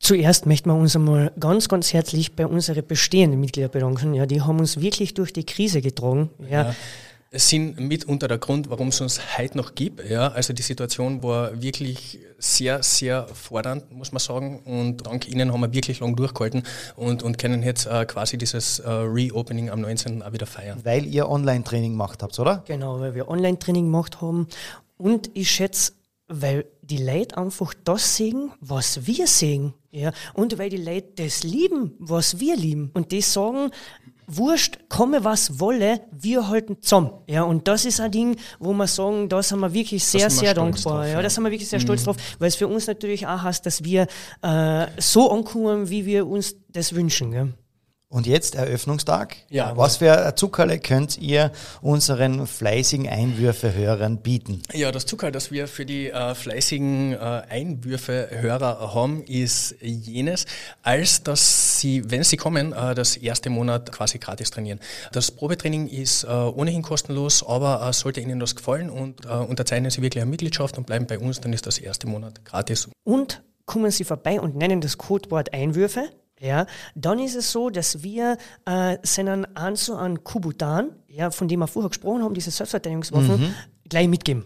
Zuerst möchten wir uns einmal ganz, ganz herzlich bei unseren bestehenden Mitgliedern bedanken. Ja, die haben uns wirklich durch die Krise getragen. Ja. ja sind mitunter der Grund, warum es uns heute noch gibt. Ja, also die Situation war wirklich sehr, sehr fordernd, muss man sagen. Und dank Ihnen haben wir wirklich lang durchgehalten und, und können jetzt äh, quasi dieses äh, Reopening am 19. auch wieder feiern. Weil ihr Online-Training gemacht habt, oder? Genau, weil wir Online-Training gemacht haben. Und ich schätze, weil die Leute einfach das sehen, was wir sehen. Ja? Und weil die Leute das lieben, was wir lieben. Und die sagen, wurscht, komme was wolle, wir halten zusammen. Ja, und das ist ein Ding, wo wir sagen, da sind wir wirklich sehr, sehr dankbar. Drauf, ja, da sind wir wirklich sehr mhm. stolz drauf, weil es für uns natürlich auch heißt, dass wir äh, so ankommen, wie wir uns das wünschen. Gell? Und jetzt Eröffnungstag. Ja. Was für Zuckerle könnt ihr unseren fleißigen Einwürfehörern bieten? Ja, das Zuckerle, das wir für die äh, fleißigen äh, Einwürfehörer haben, ist jenes, als dass sie, wenn sie kommen, äh, das erste Monat quasi gratis trainieren. Das Probetraining ist äh, ohnehin kostenlos, aber äh, sollte Ihnen das gefallen und äh, unterzeichnen Sie wirklich eine Mitgliedschaft und bleiben bei uns, dann ist das erste Monat gratis. Und kommen Sie vorbei und nennen das Codewort Einwürfe ja, dann ist es so, dass wir äh, seinen Anzu an Kubutan, ja, von dem wir vorher gesprochen haben, diese Selbstverteidigungswaffen, mhm. gleich mitgeben.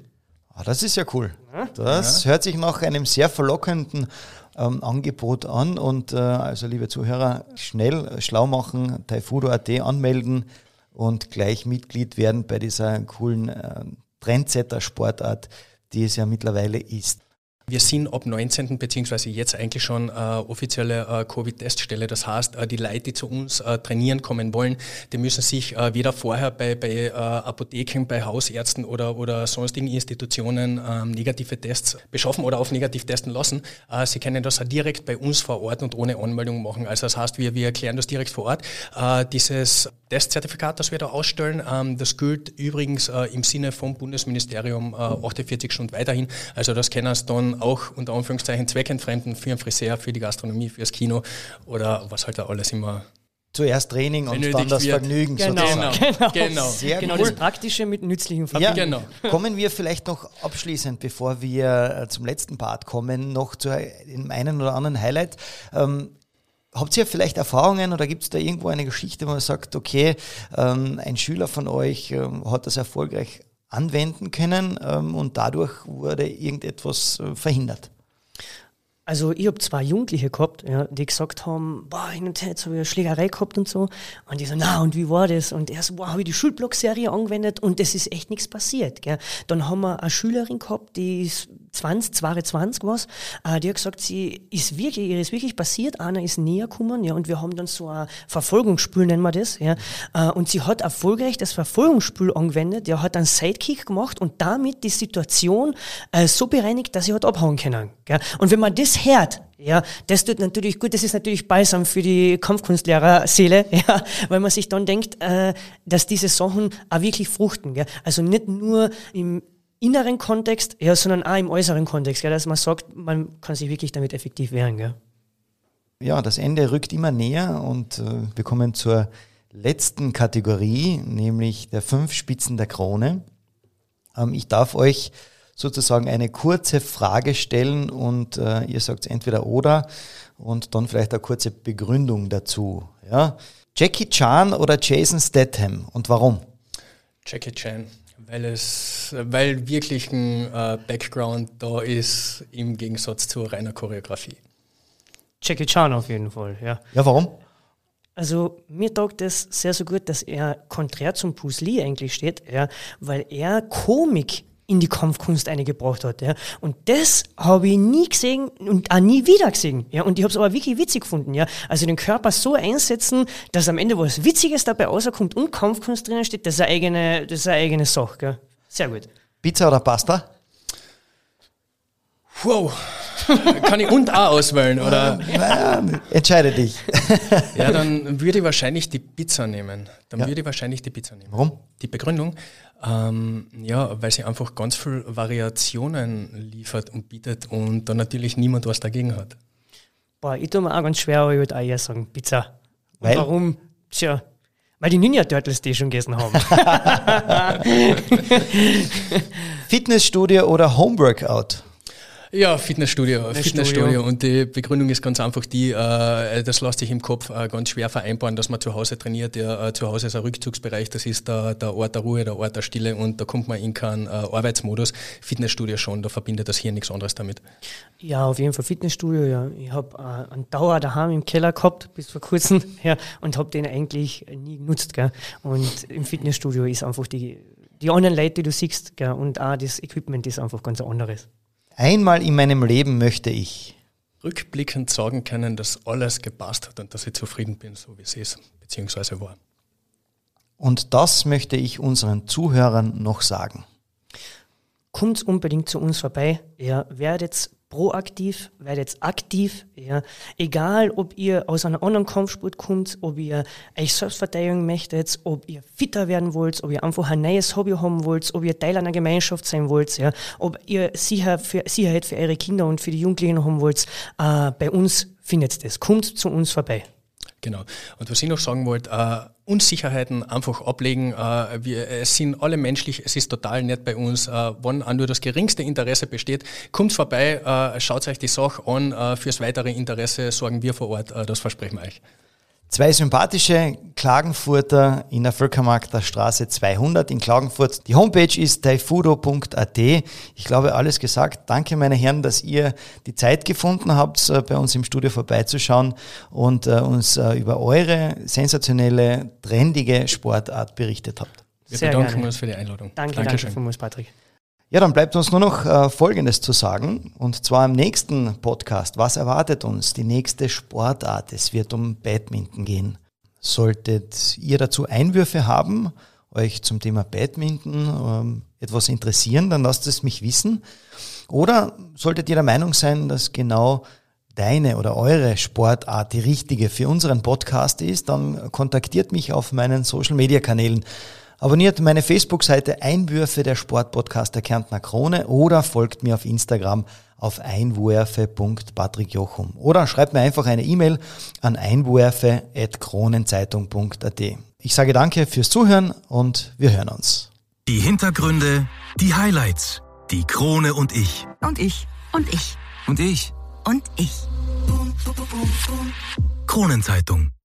Ah, das ist ja cool. Das ja. hört sich nach einem sehr verlockenden ähm, Angebot an. Und äh, also, liebe Zuhörer, schnell äh, schlau machen, taifudo.at anmelden und gleich Mitglied werden bei dieser coolen äh, Trendsetter-Sportart, die es ja mittlerweile ist. Wir sind ab 19. beziehungsweise jetzt eigentlich schon äh, offizielle äh, Covid-Teststelle. Das heißt, äh, die Leute, die zu uns äh, trainieren kommen wollen, die müssen sich äh, weder vorher bei, bei äh, Apotheken, bei Hausärzten oder, oder sonstigen Institutionen ähm, negative Tests beschaffen oder auf negativ testen lassen. Sie können das direkt bei uns vor Ort und ohne Anmeldung machen. Also das heißt, wir, wir erklären das direkt vor Ort. Dieses Testzertifikat, das wir da ausstellen, ähm, das gilt übrigens im Sinne vom Bundesministerium 48 äh, Stunden weiterhin. Also das können Sie dann auch unter Anführungszeichen zweckentfremden für einen Friseur, für die Gastronomie, fürs Kino oder was halt da alles immer Zuerst Training und dann das wird. Vergnügen genau. sozusagen. Genau, genau. Sehr genau cool. das Praktische mit nützlichen Vergnügen. Ja, genau. Kommen wir vielleicht noch abschließend, bevor wir äh, zum letzten Part kommen, noch zu einem einen oder anderen Highlight. Ähm, Habt ihr vielleicht Erfahrungen oder gibt es da irgendwo eine Geschichte, wo man sagt, okay, ähm, ein Schüler von euch ähm, hat das erfolgreich anwenden können ähm, und dadurch wurde irgendetwas äh, verhindert. Also ich habe zwei Jugendliche gehabt, ja, die gesagt haben, boah, hin und her, jetzt habe ich eine Schlägerei gehabt und so. Und die so, na, und wie war das? Und er so, boah, habe ich die Schulblock-Serie angewendet und es ist echt nichts passiert. Gell. Dann haben wir eine Schülerin gehabt, die ist 20, 22 was, äh, die hat gesagt, sie ist wirklich, ihr ist wirklich passiert, einer ist näher gekommen, ja, und wir haben dann so ein Verfolgungsspiel, nennen wir das, ja, äh, und sie hat erfolgreich das Verfolgungsspiel angewendet, ja, hat einen Sidekick gemacht und damit die Situation äh, so bereinigt, dass sie hat abhauen können, gell. Und wenn man das hört, ja, das tut natürlich gut, das ist natürlich balsam für die Kampfkunstlehrerseele, ja, weil man sich dann denkt, äh, dass diese Sachen auch wirklich fruchten. Gell? Also nicht nur im inneren Kontext, ja, sondern auch im äußeren Kontext, ja, dass man sagt, man kann sich wirklich damit effektiv wehren. Gell? Ja, das Ende rückt immer näher und äh, wir kommen zur letzten Kategorie, nämlich der fünf Spitzen der Krone. Ähm, ich darf euch sozusagen eine kurze Frage stellen und äh, ihr sagt entweder oder und dann vielleicht eine kurze Begründung dazu. Ja? Jackie Chan oder Jason Statham und warum? Jackie Chan weil es, weil wirklich ein äh, Background da ist im Gegensatz zu reiner Choreografie. Jackie Chan auf jeden Fall, ja. Ja, warum? Also mir taugt es sehr so gut, dass er konträr zum Bruce Lee eigentlich steht, ja, weil er Komik in die Kampfkunst eingebracht hat. Ja. Und das habe ich nie gesehen und auch nie wieder gesehen. Ja. Und ich habe es aber wirklich witzig gefunden. Ja. Also den Körper so einsetzen, dass am Ende was Witziges dabei rauskommt und Kampfkunst drinnen steht, das ist eine eigene, das ist eine eigene Sache. Gell. Sehr gut. Pizza oder Pasta? Wow. Kann ich und auch auswählen, oder? Entscheide dich. ja, dann würde ich wahrscheinlich die Pizza nehmen. Dann ja. würde ich wahrscheinlich die Pizza nehmen. Warum? Die Begründung, ähm, ja, weil sie einfach ganz viel Variationen liefert und bietet und da natürlich niemand was dagegen hat. Boah, ich tue mir auch ganz schwer, aber ich würde auch eher sagen Pizza. Weil? warum? Tja, weil die Ninja Turtles die schon gegessen haben. Fitnessstudio oder Homeworkout? Ja, Fitnessstudio, Fitnessstudio. Und die Begründung ist ganz einfach die, äh, das lässt sich im Kopf äh, ganz schwer vereinbaren, dass man zu Hause trainiert. Ja, äh, zu Hause ist ein Rückzugsbereich, das ist der, der Ort der Ruhe, der Ort der Stille und da kommt man in keinen äh, Arbeitsmodus. Fitnessstudio schon, da verbindet das hier nichts anderes damit. Ja, auf jeden Fall Fitnessstudio, ja. Ich habe äh, einen Dauer daheim im Keller gehabt, bis vor kurzem, ja, und habe den eigentlich nie genutzt. Gell. Und im Fitnessstudio ist einfach die, die anderen Leute, die du siehst, gell, und auch das Equipment ist einfach ganz anderes. Einmal in meinem Leben möchte ich rückblickend sagen können, dass alles gepasst hat und dass ich zufrieden bin, so wie es ist, beziehungsweise war. Und das möchte ich unseren Zuhörern noch sagen. Kommt unbedingt zu uns vorbei. Ihr werdet proaktiv, werdet aktiv, ja. Egal, ob ihr aus einer anderen Kampfsport kommt, ob ihr euch selbst verteidigen möchtet, ob ihr fitter werden wollt, ob ihr einfach ein neues Hobby haben wollt, ob ihr Teil einer Gemeinschaft sein wollt, ja. Ob ihr Sicher für, Sicherheit für eure Kinder und für die Jugendlichen haben wollt, äh, bei uns findet das. Kommt zu uns vorbei. Genau. Und was ich noch sagen wollte, äh, Unsicherheiten einfach ablegen. Äh, wir, es sind alle menschlich, es ist total nett bei uns. Äh, wenn auch nur das geringste Interesse besteht, kommt vorbei, äh, schaut euch die Sache an. Äh, fürs weitere Interesse sorgen wir vor Ort, äh, das versprechen wir euch. Zwei sympathische Klagenfurter in der Völkermarkter Straße 200 in Klagenfurt. Die Homepage ist taifudo.at. Ich glaube, alles gesagt. Danke, meine Herren, dass ihr die Zeit gefunden habt, äh, bei uns im Studio vorbeizuschauen und äh, uns äh, über eure sensationelle, trendige Sportart berichtet habt. Wir Sehr bedanken gerne. uns für die Einladung. Danke, Dankeschön. danke vielmals, Patrick. Ja, dann bleibt uns nur noch äh, Folgendes zu sagen. Und zwar im nächsten Podcast. Was erwartet uns? Die nächste Sportart. Es wird um Badminton gehen. Solltet ihr dazu Einwürfe haben, euch zum Thema Badminton ähm, etwas interessieren, dann lasst es mich wissen. Oder solltet ihr der Meinung sein, dass genau deine oder eure Sportart die richtige für unseren Podcast ist, dann kontaktiert mich auf meinen Social Media Kanälen. Abonniert meine Facebook-Seite Einwürfe der Sportpodcast der Kärntner Krone oder folgt mir auf Instagram auf einwürfe.patrickjochum oder schreibt mir einfach eine E-Mail an einwürfe.kronenzeitung.at. Ich sage danke fürs Zuhören und wir hören uns. Die Hintergründe, die Highlights, die Krone und ich. Und ich. Und ich. Und ich. Und ich. Kronenzeitung.